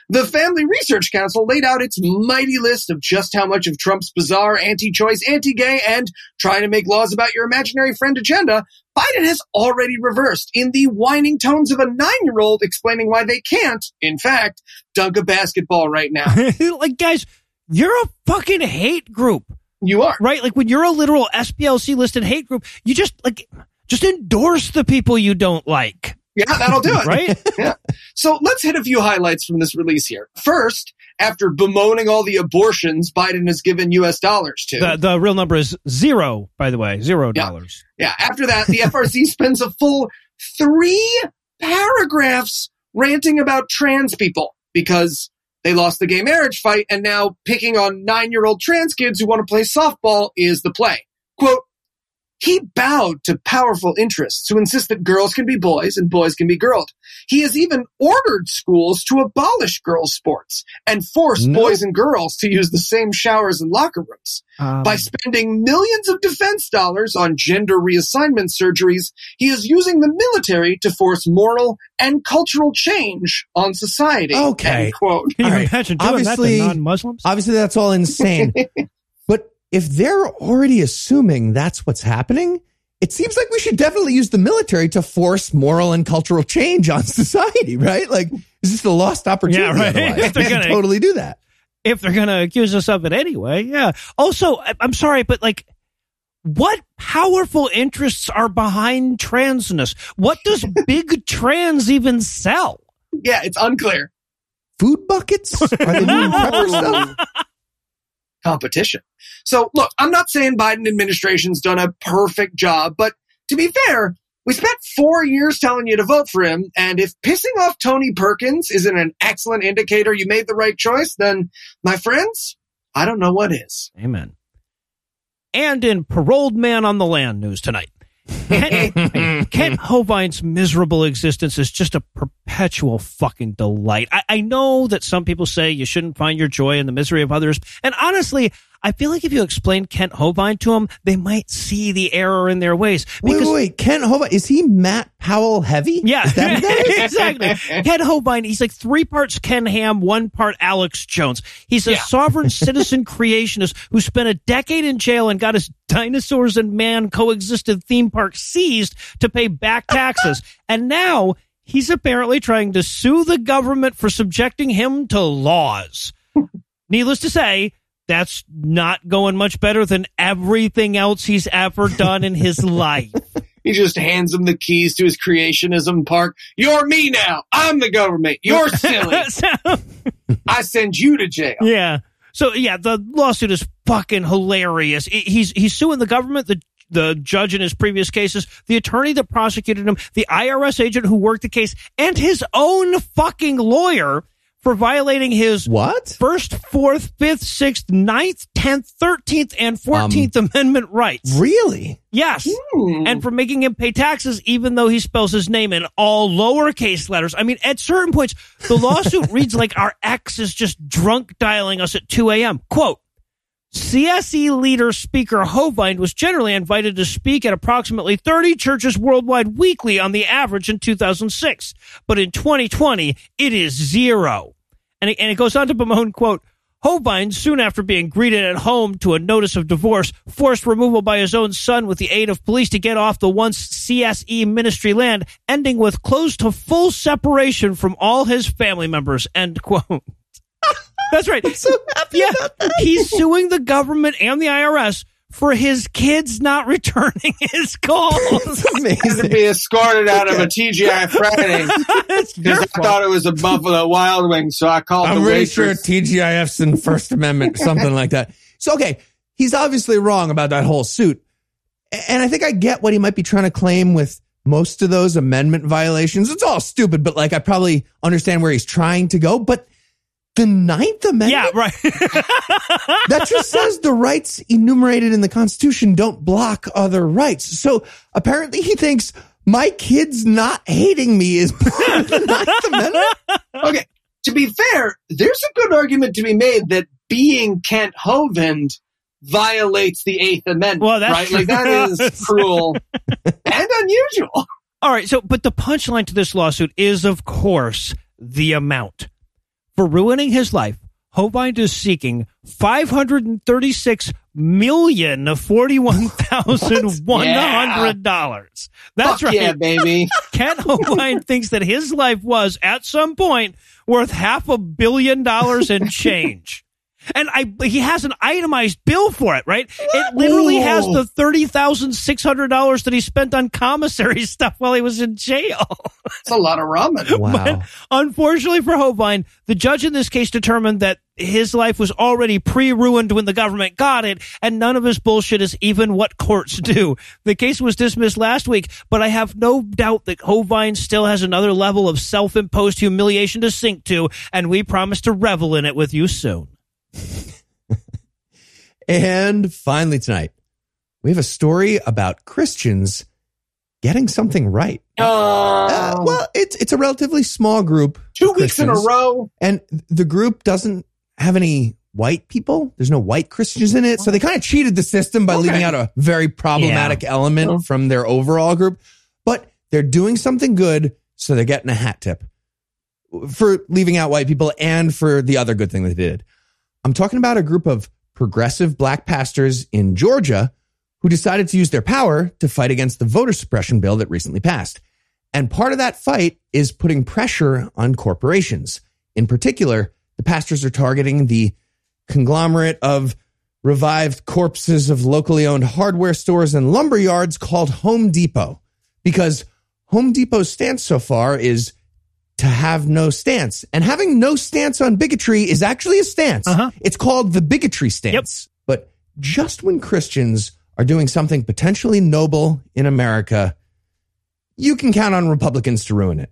The Family Research Council laid out its mighty list of just how much of Trump's bizarre anti-choice, anti-gay, and trying to make laws about your imaginary friend agenda Biden has already reversed in the whining tones of a nine-year-old explaining why they can't, in fact, dunk a basketball right now. <laughs> like, guys, you're a fucking hate group, You are. right? Like, when you're a literal SPLC listed hate group, you just, like, just endorse the people you don't like, Yeah, that'll do it. right? <laughs> yeah. So let's hit a few highlights from this release here. First, after bemoaning all the abortions Biden has given U.S. dollars to. the, the real number is zero, by the way, zero Yeah. dollars. yeah. After that, the FRC <laughs> spends a full three paragraphs ranting about trans people because they lost the gay marriage fight and now picking on nine year old trans kids who want to play softball is the play. Quote, he bowed to powerful interests who insist that girls can be boys and boys can be girls. He has even ordered schools to abolish girls' sports and force No. boys and girls to use the same showers and locker rooms. Um, By spending millions of defense dollars on gender reassignment surgeries, he is using the military to force moral and cultural change on society. Okay. End quote. can you all right. imagine doing Obviously- that to non-Muslims? Obviously, that's all insane. <laughs> but if they're already assuming that's what's happening, it seems like we should definitely use the military to force moral and cultural change on <laughs> society, right? Like, is this a lost opportunity? Yeah, right. otherwise? <laughs> If they're gonna- totally do that. if they're going to accuse us of it anyway. Yeah. Also, I- I'm sorry, but like, what powerful interests are behind transness? What does <laughs> big trans even sell? Yeah, it's unclear. Food buckets? Are they doing prepper stuff? Competition. So look, I'm not saying Biden administration's done a perfect job, but to be fair, we spent four years telling you to vote for him. And if pissing off Tony Perkins isn't an excellent indicator you made the right choice, then my friends, I don't know what is. Amen. And in paroled man on the land news tonight. Kent, Kent miserable existence is just a perpetual fucking delight. I, I know that some people say you shouldn't find your joy in the misery of others. And honestly, I feel like if you explain Kent Hovind to them, they might see the error in their ways. Wait, wait, wait. Ken Hova, is he Matt Powell heavy? Yeah, Is that who that is? exactly. Kent Hovind, he's like three parts Ken Ham, one part Alex Jones. He's a Yeah. sovereign <laughs> citizen creationist who spent a decade in jail and got his dinosaurs and man coexisted theme park seized to pay back taxes. <laughs> and now he's apparently trying to sue the government for subjecting him to laws. <laughs> Needless to say, that's not going much better than everything else he's ever done in his <laughs> life. He just hands him the keys to his creationism park. You're me now. I'm the government. You're <laughs> silly. So- <laughs> I send you to jail. Yeah. So yeah, the lawsuit is fucking hilarious. He's he's suing the government, the the judge in his previous cases, the attorney that prosecuted him, the IRS agent who worked the case, and his own fucking lawyer for violating his What? first, fourth, fifth, sixth, ninth, tenth, thirteenth, and fourteenth Amendment rights. Really? Yes. Hmm. And for making him pay taxes, even though he spells his name in all lowercase letters. I mean, at certain points, the lawsuit reads like our ex is just drunk dialing us at 2 a.m. Quote, CSE leader speaker Hovind was generally invited to speak at approximately 30 churches worldwide weekly on the average in 2006. But in 2020, it is zero. And it, and it goes on to bemoan, quote, Hovind, soon after being greeted at home to a notice of divorce, forced removal by his own son with the aid of police to get off the once CSE ministry land, ending with close to full separation from all his family members. End quote. <laughs> That's right. <laughs> So happy Yeah, about that. he's suing the government and the IRS for his kids not <laughs> returning his calls. It's to <laughs> be escorted out of a TGI Friday because I thought it was a Buffalo Wild Wing, so I called I'm the pretty sure waitress. TGIF's in First Amendment, something like that. So, okay, he's obviously wrong about that whole suit. And I think I get what he might be trying to claim with most of those amendment violations. It's all stupid, but like I probably understand where he's trying to go. But the Ninth Amendment, Yeah, right. <laughs> that just says the rights enumerated in the Constitution don't block other rights. So apparently he thinks my kids not hating me is <laughs> part of the Ninth Amendment. Okay, to be fair, there's a good argument to be made that being Kent Hovind violates the Eighth Amendment. Well, that's right? Like that true. <laughs> is cruel and unusual. All right. So, but the punchline to this lawsuit is, of course, the amount. For ruining his life, Hovind is seeking five hundred and thirty-six million forty-one thousand one hundred dollars. <laughs> That's Fuck right. yeah, baby. <laughs> Kent Hovind <laughs> thinks that his life was, at some point, worth half a billion dollars and change. And I, he has an itemized bill for it, right? It literally has the thirty thousand six hundred dollars that he spent on commissary <laughs> stuff while he was in jail. It's a lot of ramen. <laughs> Wow. Unfortunately for Hovind, the judge in this case determined that his life was already pre-ruined when the government got it, and none of his bullshit is even what courts do. The case was dismissed last week, but I have no doubt that Hovind still has another level of self-imposed humiliation to sink to, and we promise to revel in it with you soon. <laughs> And finally, tonight, we have a story about Christians getting something right. Uh, well, it's it's a relatively small group. Two weeks in a row. and the group doesn't have any white people. There's no white Christians in it, so they kind of cheated the system by Okay. leaving out a very problematic element from their overall group. But they're doing something good, so they're getting a hat tip for leaving out white people and for the other good thing they did. I'm talking about a group of progressive black pastors in Georgia who decided to use their power to fight against the voter suppression bill that recently passed. And part of that fight is putting pressure on corporations. In particular, the pastors are targeting the conglomerate of revived corpses of locally owned hardware stores and lumber yards called Home Depot. Because Home Depot's stance so far is to have no stance. And having no stance on bigotry is actually a stance. Uh-huh. It's called the bigotry stance. But just when Christians are doing something potentially noble in America, you can count on Republicans to ruin it,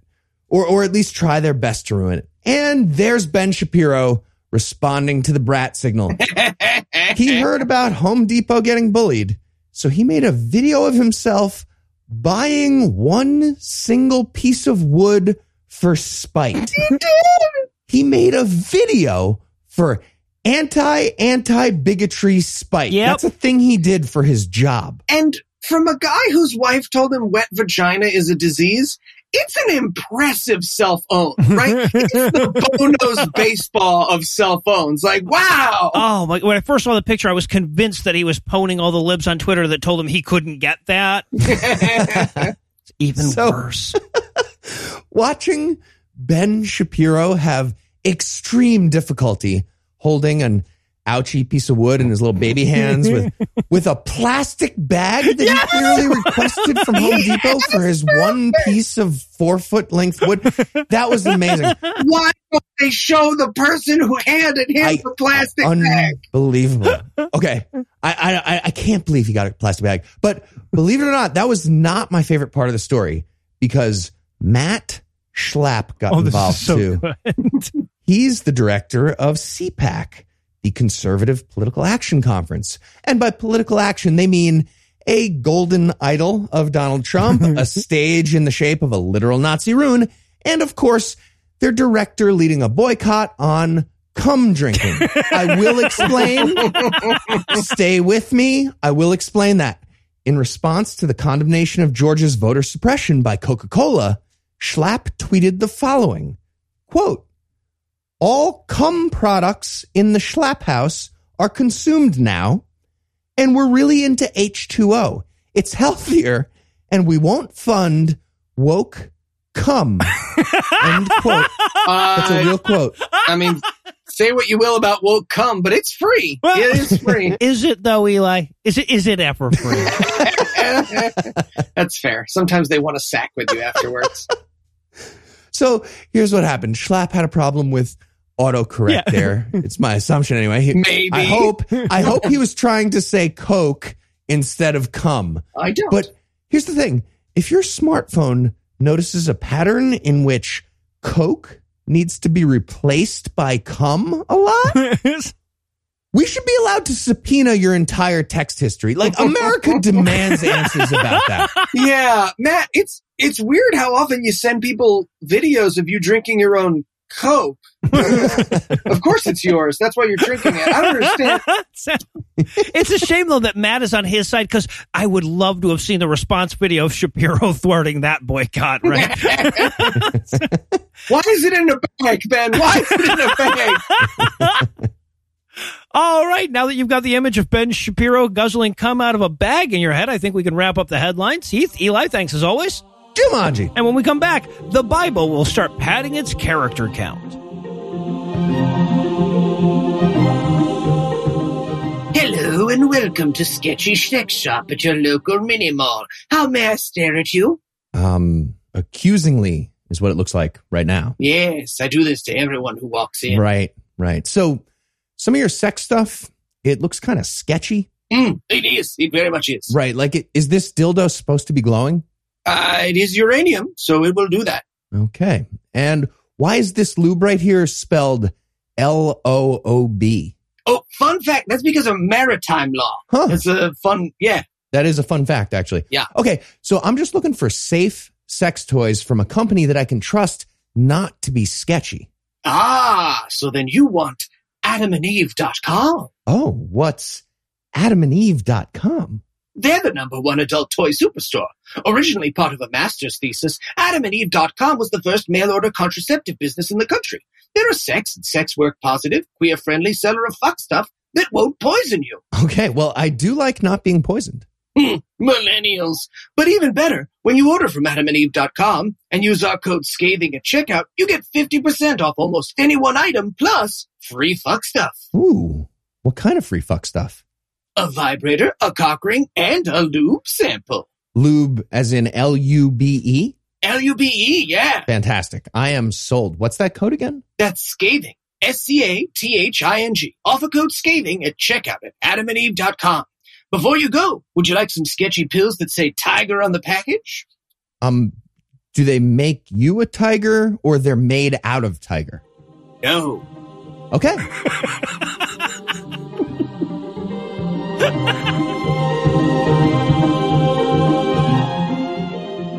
or, or at least try their best to ruin it. And there's Ben Shapiro responding to the brat signal. <laughs> he heard about Home Depot getting bullied, so he made a video of himself buying one single piece of wood for spite. he made a video for anti anti bigotry spite. Yep. That's a thing he did for his job. And from a guy whose wife told him wet vagina is a disease, it's an impressive cell <laughs> phone, right? it's the Bono's baseball of cell phones. Like, wow. Oh my! When I first saw the picture, I was convinced that he was poning all the libs on Twitter that told him he couldn't get that. <laughs> It's even So- worse. <laughs> Watching Ben Shapiro have extreme difficulty holding an ouchy piece of wood in his little baby hands with <laughs> with a plastic bag that he clearly requested from Home <laughs> Depot for his one piece of four foot length wood. That was amazing. Why don't they show the person who handed him I- the plastic bag? Unbelievable. Okay. I I- I can't believe he got a plastic bag. But believe it or not, that was not my favorite part of the story because Matt Schlapp got Oh, involved so too. <laughs> He's the director of CPAC, the Conservative Political Action Conference. And by political action, they mean a golden idol of Donald Trump, a <laughs> stage in the shape of a literal Nazi rune, and of course, their director leading a boycott on cum drinking. I will explain. <laughs> Stay with me. I will explain that. In response to the condemnation of Georgia's voter suppression by Coca-Cola, Schlapp tweeted the following, quote, all cum products in the Schlapp house are consumed now, and we're really into H2O. It's healthier, and we won't fund woke cum. <laughs> End quote. That's a Uh, real quote. I mean, say what you will about woke cum, but it's free. It is free. <laughs> Is it though, Eli? Is it? Is it ever free? <laughs> That's fair. Sometimes they want to sack with you afterwards. So here's what happened. Schlapp had a problem with autocorrect Yeah. there. <laughs> It's my assumption anyway. He- Maybe. I hope I <laughs> hope he was trying to say coke instead of cum. I don't. But here's the thing. If your smartphone notices a pattern in which coke needs to be replaced by cum a lot, <laughs> we should be allowed to subpoena your entire text history. Like America <laughs> demands answers about that. yeah, Matt, it's it's weird how often you send people videos of you drinking your own Coke. <laughs> of course it's yours. That's why you're drinking it. I don't understand. <laughs> it's a shame though that Matt is on his side because I would love to have seen the response video of Shapiro thwarting that boycott. Right? Why is it in a bag, Ben? Why is it in a bag? All right, now that you've got the image of Ben Shapiro guzzling cum out of a bag in your head, I think we can wrap up the headlines. Heath, Eli, thanks as always. Jumanji. And when we come back, the Bible will start padding its character count. Hello and welcome to Sketchy Sex Shop at your local mini mall. How may I stare at you? Um, accusingly is what it looks like right now. Yes, I do this to everyone who walks in. Right, right. So some of your sex stuff, it looks kind of sketchy. Mm, it is. It very much is. Right. Like, it, is this dildo supposed to be glowing? Uh, it is uranium, so it will do that. Okay. And why is this lube right here spelled L O O B? Oh, fun fact. That's because of maritime law. Huh. It's a fun, yeah. That is a fun fact, actually. Yeah. Okay. So I'm just looking for safe sex toys from a company that I can trust not to be sketchy. Ah, so then you want adamandeve.com. Oh, what's adamandeve.com? They're the number one adult toy superstore. Originally part of a master's thesis, adamandeve.com was the first mail order contraceptive business in the country. They're a sex and sex work positive, queer friendly seller of fuck stuff that won't poison you. Okay. Well, I do like not being poisoned. Hmm, millennials. But even better, when you order from adamandeve.com and use our code scathing at checkout, you get 50% off almost any one item plus free fuck stuff. Ooh, what kind of free fuck stuff? A vibrator, a cock ring, and a lube sample. Lube as in L U B E? L-U-B-E, yeah. Fantastic. I am sold. What's that code again? That's scathing. S-C-A-T-H-I-N-G. Offer code scathing at checkout at adamandeve.com. Before you go, would you like some sketchy pills that say tiger on the package? Um, do they make you a tiger or they're made out of tiger? No. Okay. <laughs>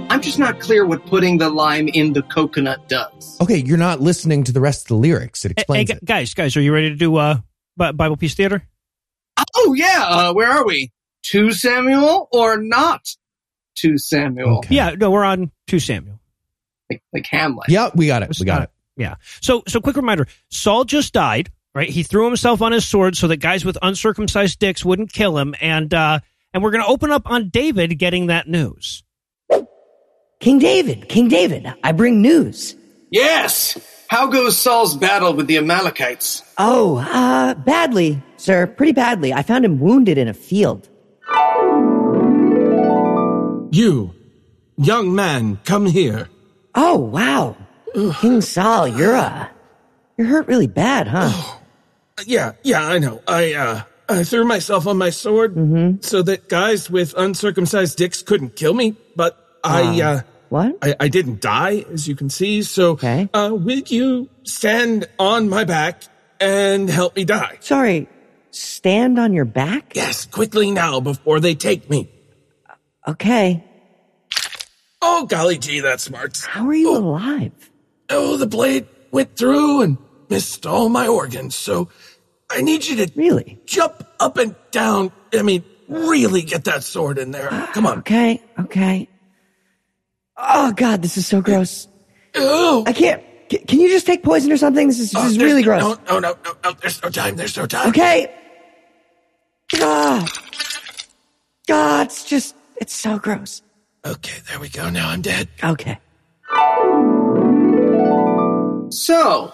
I'm just not clear what putting the lime in the coconut does. Okay, you're not listening to the rest of the lyrics. It Hey, explains it. guys, guys, are you ready to do uh, Bible Peace Theater? Oh, yeah. Uh, where are we? 2 Samuel or not 2 Samuel? Okay. Yeah, no, we're on 2 Samuel. Like, like Hamlet. Yeah, we got it. We got it. Yeah. So, so quick reminder: Saul just died. Right? He threw himself on his sword so that guys with uncircumcised dicks wouldn't kill him, and uh, and we're going to open up on David getting that news. King David, King David, I bring news. Yes. How goes Saul's battle with the Amalekites? Oh, uh, badly, sir, pretty badly. I found him wounded in a field. You, young man, come here. Oh, wow. King Saul, you're, uh, you're hurt really bad, huh? Yeah, yeah, I know. I, uh, I threw myself on my sword so that guys with uncircumcised dicks couldn't kill me, but I, uh, what? I, I didn't die, as you can see, so, Okay. uh, will you stand on my back and help me die? Sorry, stand on your back? Yes, quickly now before they take me. Okay. Oh, golly gee, that smarts. How are you alive? Oh, the blade went through and missed all my organs, so I need you to Really? jump up and down. I mean, really get that sword in there. Come on. Okay, okay. Oh, God, this is so gross. Oh, I can't. Can you just take poison or something? This is, this oh, is really gross. No, no, no, no, no, there's no time. There's no time. Okay. God. God, it's just, it's so gross. Okay, there we go. Now I'm dead. Okay. So,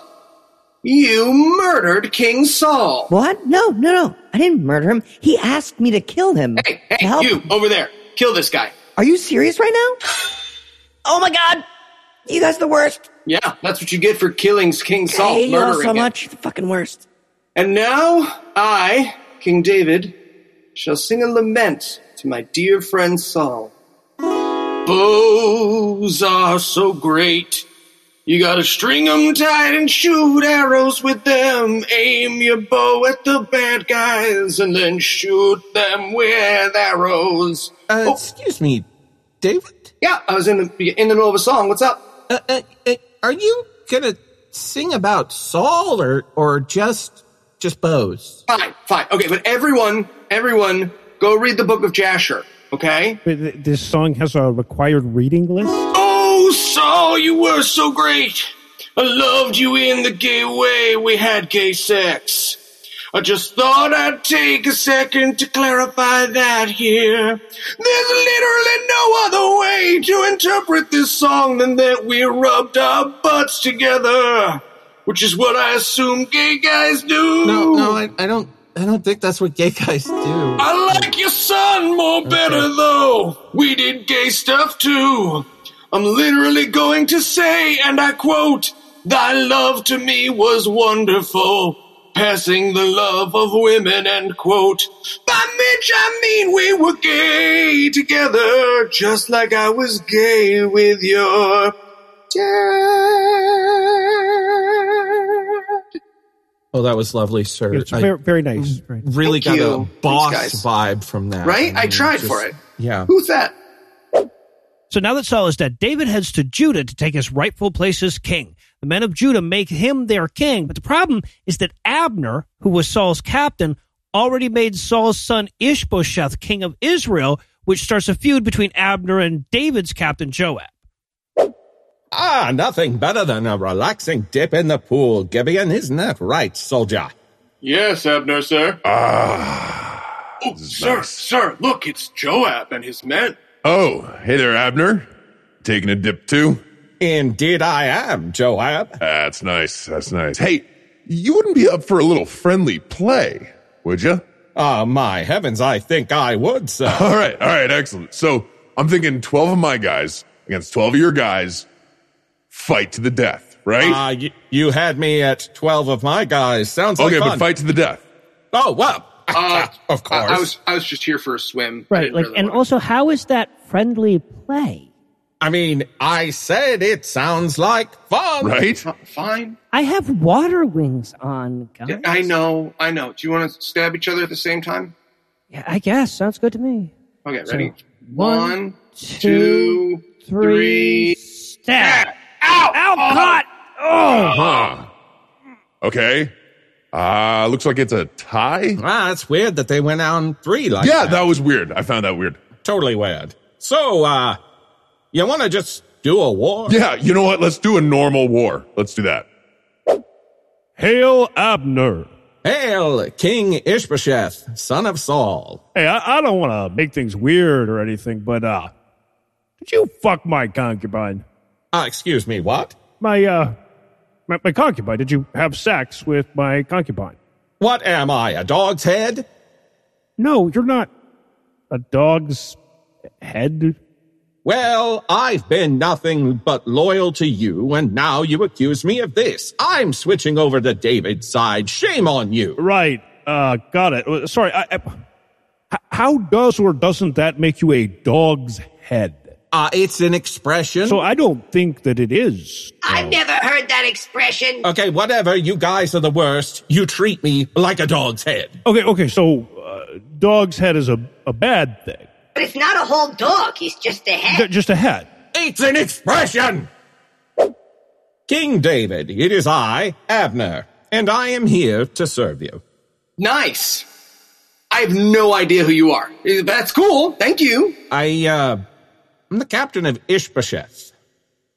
you murdered King Saul. What? No, no, no. I didn't murder him. He asked me to kill him. Hey, hey, help. you over there. Kill this guy. Are you serious right now? Oh my God. You guys are the worst. Yeah, that's what you get for killing King Saul, I hate you all so much. You're the fucking worst. And now I, King David, shall sing a lament to my dear friend Saul. Bows are so great. You gotta string 'em tight and shoot arrows with them. Aim your bow at the bad guys and then shoot them with arrows. Uh, Oh. Excuse me, David? Yeah, I was in the in the middle of a song. What's up? Uh, uh, uh, are you gonna sing about Saul or or just just bows? Fine, fine. Okay, but everyone, everyone, go read the book of Jasher. Okay. But This song has a required reading list. Oh, Saul, you were so great. I loved you in the gay way we had gay sex. I just thought I'd take a second to clarify that here. There's literally no other way to interpret this song than that we rubbed our butts together, which is what I assume gay guys do. No, no, I, I don't. I don't think that's what gay guys do. I like your son more better though. We did gay stuff too. I'm literally going to say, and I quote, Thy love to me was wonderful, passing the love of women, end quote. By which I mean we were gay together, just like I was gay with your dad. Oh, that was lovely, sir. It's very, very nice. Very really Thank got you. a boss guys. vibe from that. Right? I mean, tried just- for it. Yeah. Who's that? So now that Saul is dead, David heads to Judah to take his rightful place as king. The men of Judah make him their king, but the problem is that Abner, who was Saul's captain, already made Saul's son Ishbosheth king of Israel, which starts a feud between Abner and David's captain Joab. Ah, nothing better than a relaxing dip in the pool, Gibeon, isn't that right, soldier? Yes, Abner, sir. Ah. Oh, sir, sir, look, it's Joab and his men. Oh, hey there, Abner. Taking a dip too? Indeed I am, Joab. That's nice. That's nice. Hey, you wouldn't be up for a little friendly play, would you? Ah, my heavens, I think I would, sir. <laughs> All right, all right, excellent. So I'm thinking 12 of my guys against 12 of your guys, fight to the death, right? Ah, y- you had me at 12 of my guys. Sounds like okay, but fight to the death. Oh, well, Uh, <laughs> of course. I, I was I was just here for a swim. Right, like, really and wanna- also, how is that friendly play? I mean, I said it sounds like fun. Right? Fine. I have water wings on, guys. Yeah, I know, I know. Do you want to stab each other at the same time? Yeah, I guess. Sounds good to me. Okay, So, ready? one, One, two, two, Three, three. stab. Ow! Ow, God! Oh! Huh. Okay. Uh, looks like it's a tie. Ah, it's weird that they went on three like that. yeah, that. that was weird. I found that weird. Totally weird. So, uh, you want to just do a war? Yeah, you know what? Let's do a normal war. Let's do that. Hail Abner! Hail, King Ishbosheth, son of Saul. Hey, I, I don't want to make things weird or anything, but uh, did you fuck my concubine? Uh, excuse me, what? My uh, my, my concubine. Did you have sex with my concubine? What am I, a dog's head? No, you're not a dog's head. Well, I've been nothing but loyal to you, and now you accuse me of this. I'm switching over to David's side. Shame on you. Right. Uh, got it. Uh, Sorry. I, I, h- how does or doesn't that make you a dog's head? Uh, it's an expression. So I don't think that it is. I've never heard that expression. okay, whatever. You guys are the worst. You treat me like a dog's head. Okay. Okay. So uh, dog's head is a a bad thing. But it's not a whole dog. He's just a J- head. just a head. It's an expression! King David, it is I, Abner, and I am here to serve you. Nice. I have no idea who you are. That's cool. Thank you. I, uh, I'm the captain of Ishbosheth.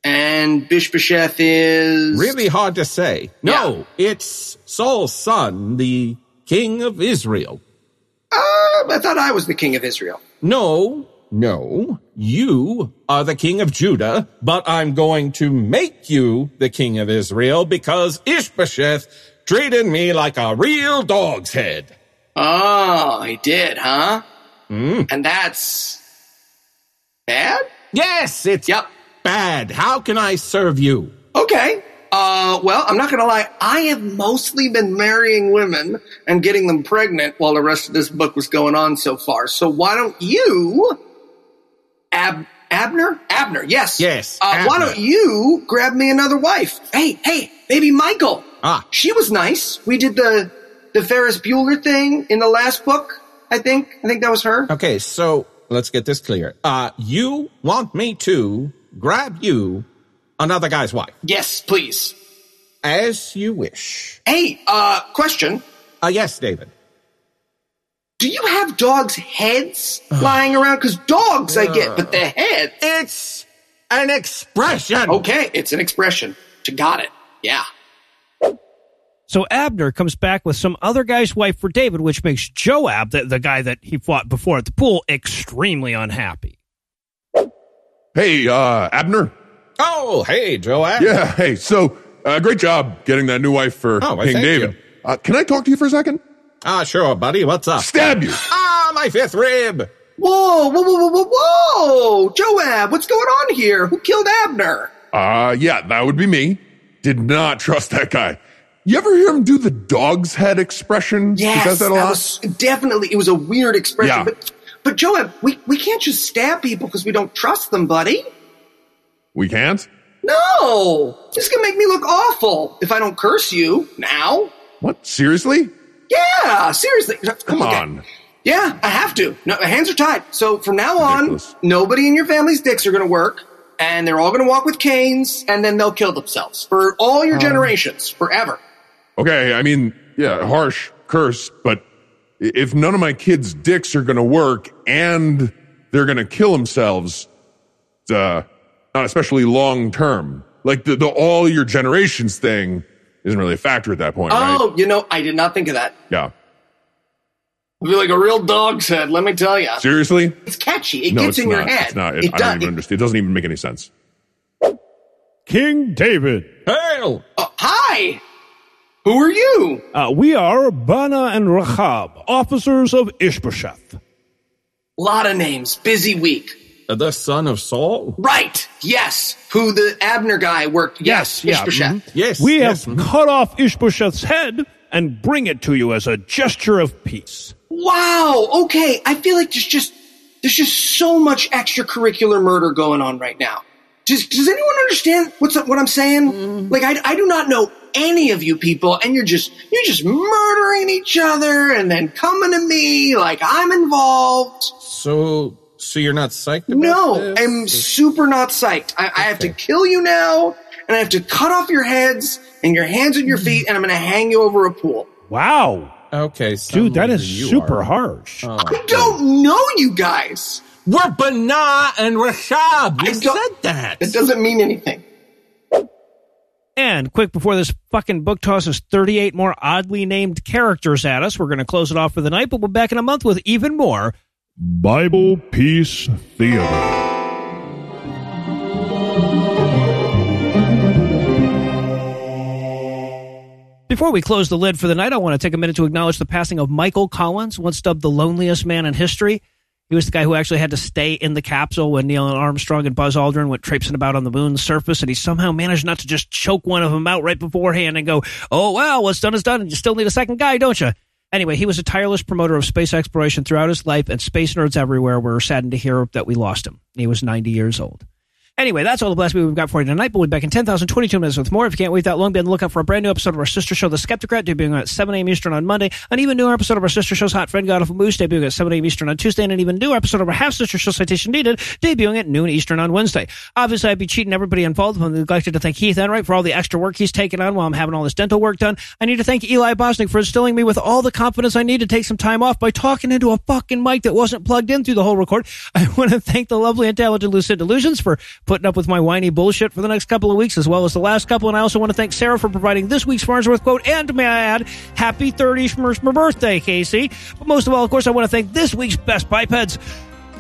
And Bishbosheth is Really hard to say. No, it's Saul's son, the king of Israel. Uh, I thought I was the king of Israel. No, no, you are the king of Judah, but I'm going to make you the king of Israel because Ishbosheth treated me like a real dog's head. Oh, he did, huh? Hmm? And that's bad. Yes, it's Yep. bad. How can I serve you? Okay. Uh, well, I'm not gonna lie. I have mostly been marrying women and getting them pregnant while the rest of this book was going on so far. So why don't you, Ab Abner? Abner, yes. Yes, Uh, why don't you grab me another wife? Hey, hey, baby Michael. Ah. She was nice. We did the the Ferris Bueller thing in the last book. I think. I think that was her. Okay, so let's get this clear. Uh, you want me to grab you another guy's wife? Yes, please. As you wish. Hey, uh, question. Uh, yes, David. Do you have dogs' heads <sighs> lying around? Because dogs I get, but the head. It's an expression. Okay, it's an expression. You got it. Yeah. So Abner comes back with some other guy's wife for David, which makes Joab, the, the guy that he fought before at the pool, extremely unhappy. Hey, uh, Abner. Oh, hey, Joab. Yeah, hey. So, uh, great job getting that new wife for Oh, well, King David. you. Uh, can I talk to you for a second? Ah, sure, buddy. What's up? Stab you. Ah, my fifth rib. Whoa, whoa, whoa, whoa, whoa, whoa! Joab, what's going on here? Who killed Abner? Uh, yeah, that would be me. Did not trust that guy. You ever hear him do the dog's head expression? he Yes, does that a that was definitely, it was a weird expression. Yeah. But, but Joab, we, we can't just stab people because we don't trust them, buddy. We can't? No! This is gonna make me look awful if I don't curse you now. What? Seriously? Yeah, seriously. Come Okay. on. Yeah, I have to. No, my hands are tied. So from now on, Ridiculous. nobody in your family's dicks are going to work, and they're all going to walk with canes, and then they'll kill themselves for all your oh. generations, forever. Okay, I mean, yeah, harsh curse, but if none of my kids' dicks are gonna work and they're gonna kill themselves, it's, uh, not especially long term. Like the, the all your generations thing isn't really a factor at that point, right? Oh, you know, I did not think of that. Yeah. I feel like a real dog's head. Let me tell you, Seriously? it's catchy. It no, gets it's in not. your head. It's not. It, It I does. don't even understand. It doesn't even make any sense. King David. Hail. Uh, hi. Who are you? Uh, we are Bana and Rahab, officers of Ishbosheth. lot of names. Busy week. The son of Saul? Right. Yes. Who the Abner guy worked? Yes. yeah, Ishbosheth. Mm-hmm. Yes. We yes. have cut off Ishbosheth's head and bring it to you as a gesture of peace. Wow. Okay. I feel like there's just there's just so much extracurricular murder going on right now. Does Does anyone understand what's what I'm saying? Mm. Like I, I do not know any of you people, and you're just you're just murdering each other, and then coming to me like I'm involved. So, so you're not psyched about No, this? I'm super not psyched. I, I have to kill you now, and I have to cut off your heads and your hands and your hmm. feet, and I'm going to hang you over a pool. Wow. Okay, Dude, that suddenly is you super are. harsh. Oh, I don't know you guys. We're Bana and Rashab. You I said that. It doesn't mean anything. And quick before this fucking book tosses 38 more oddly named characters at us, we're going to close it off for the night, but we're back in a month with even more Bible Peace Theater. Before we close the lid for the night, I want to take a minute to acknowledge the passing of Michael Collins, once dubbed the loneliest man in history. He was the guy who actually had to stay in the capsule when Neil Armstrong and Buzz Aldrin went traipsing about on the moon's surface, and he somehow managed not to just choke one of them out right beforehand and go, "Oh well, what's done is done, and you still need a second guy, don't you?" Anyway, he was a tireless promoter of space exploration throughout his life, and space nerds everywhere were saddened to hear that we lost him. He was 90 years old. Anyway, that's all the blast we've got for you tonight. But we'll be back in 10,022 minutes with more. If you can't wait that long, be on the lookout for a brand new episode of our sister show, The Skepticrat, debuting at 7 a.m. Eastern on Monday. An even newer episode of our sister show's Hot Friend God Awful Movies, debuting at 7 a.m. Eastern on Tuesday. And an even newer episode of our half sister show, Citation Needed, debuting at noon Eastern on Wednesday. Obviously, I'd be cheating everybody involved. When I'm neglected to thank Heath Enright for all the extra work he's taken on while I'm having all this dental work done. I need to thank Eli Bosnick for instilling me with all the confidence I need to take some time off by talking into a fucking mic that wasn't plugged in through the whole record. <laughs> I want to thank the lovely and talented Lucid Delusions for putting up with my whiny bullshit for the next couple of weeks as well as the last couple. And I also want to thank Sarah for providing this week's Farnsworth quote. And may I add, happy 30th my birthday, Casey. But most of all, of course, I want to thank this week's best bipeds.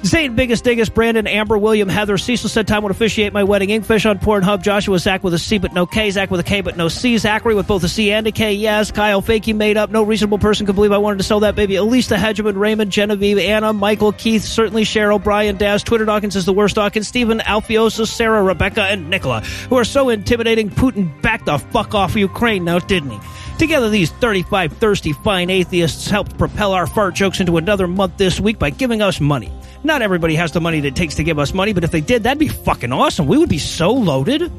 Zane, Biggest, Diggest, Brandon, Amber, William, Heather, Cecil said time would officiate my wedding. Inkfish on Pornhub, Joshua, Zach with a C but no K, Zach with a K but no C, Zachary with both a C and a K, yes, Kyle, Fakey, made up, no reasonable person could believe I wanted to sell that baby, the Hedgeman, Raymond, Genevieve, Anna, Michael, Keith, certainly Cheryl, Brian, Daz, Twitter Dawkins is the worst Dawkins, Stephen, Alfiosa, Sarah, Rebecca, and Nicola, who are so intimidating Putin backed the fuck off Ukraine now, didn't he? Together, these 35 thirsty, fine atheists helped propel our fart jokes into another month this week by giving us money. Not everybody has the money that it takes to give us money, but if they did, that'd be fucking awesome. We would be so loaded.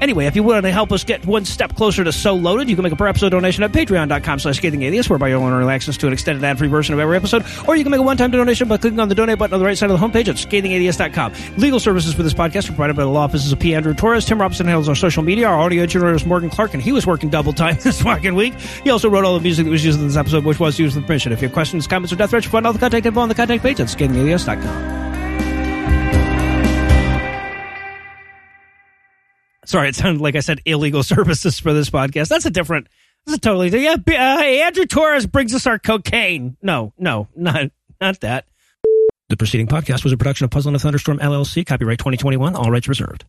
Anyway, if you want to help us get one step closer to So Loaded, you can make a per episode donation at patreon.com slash scathingatheist, whereby you'll earn access to an extended ad-free version of every episode, or you can make a one-time donation by clicking on the donate button on the right side of the homepage at scathingatheist.com. Legal services for this podcast are provided by the law offices of P. Andrew Torres. Tim Robinson handles our social media. Our audio engineer is Morgan Clarke, and he was working double time <laughs> this fucking week. He also wrote all the music that was used in this episode, which was used with permission. If you have questions, comments, or death threats, find all the contact info on the contact page at scathingatheist.com. Sorry, it sounded like I said illegal <laughs> services for this podcast. That's a different. That's a totally. Yeah, uh, Andrew Torres brings us our cocaine. No, no, not not that. The preceding podcast was a production of Puzzle and a Thunderstorm LLC. Copyright 2021. All rights reserved.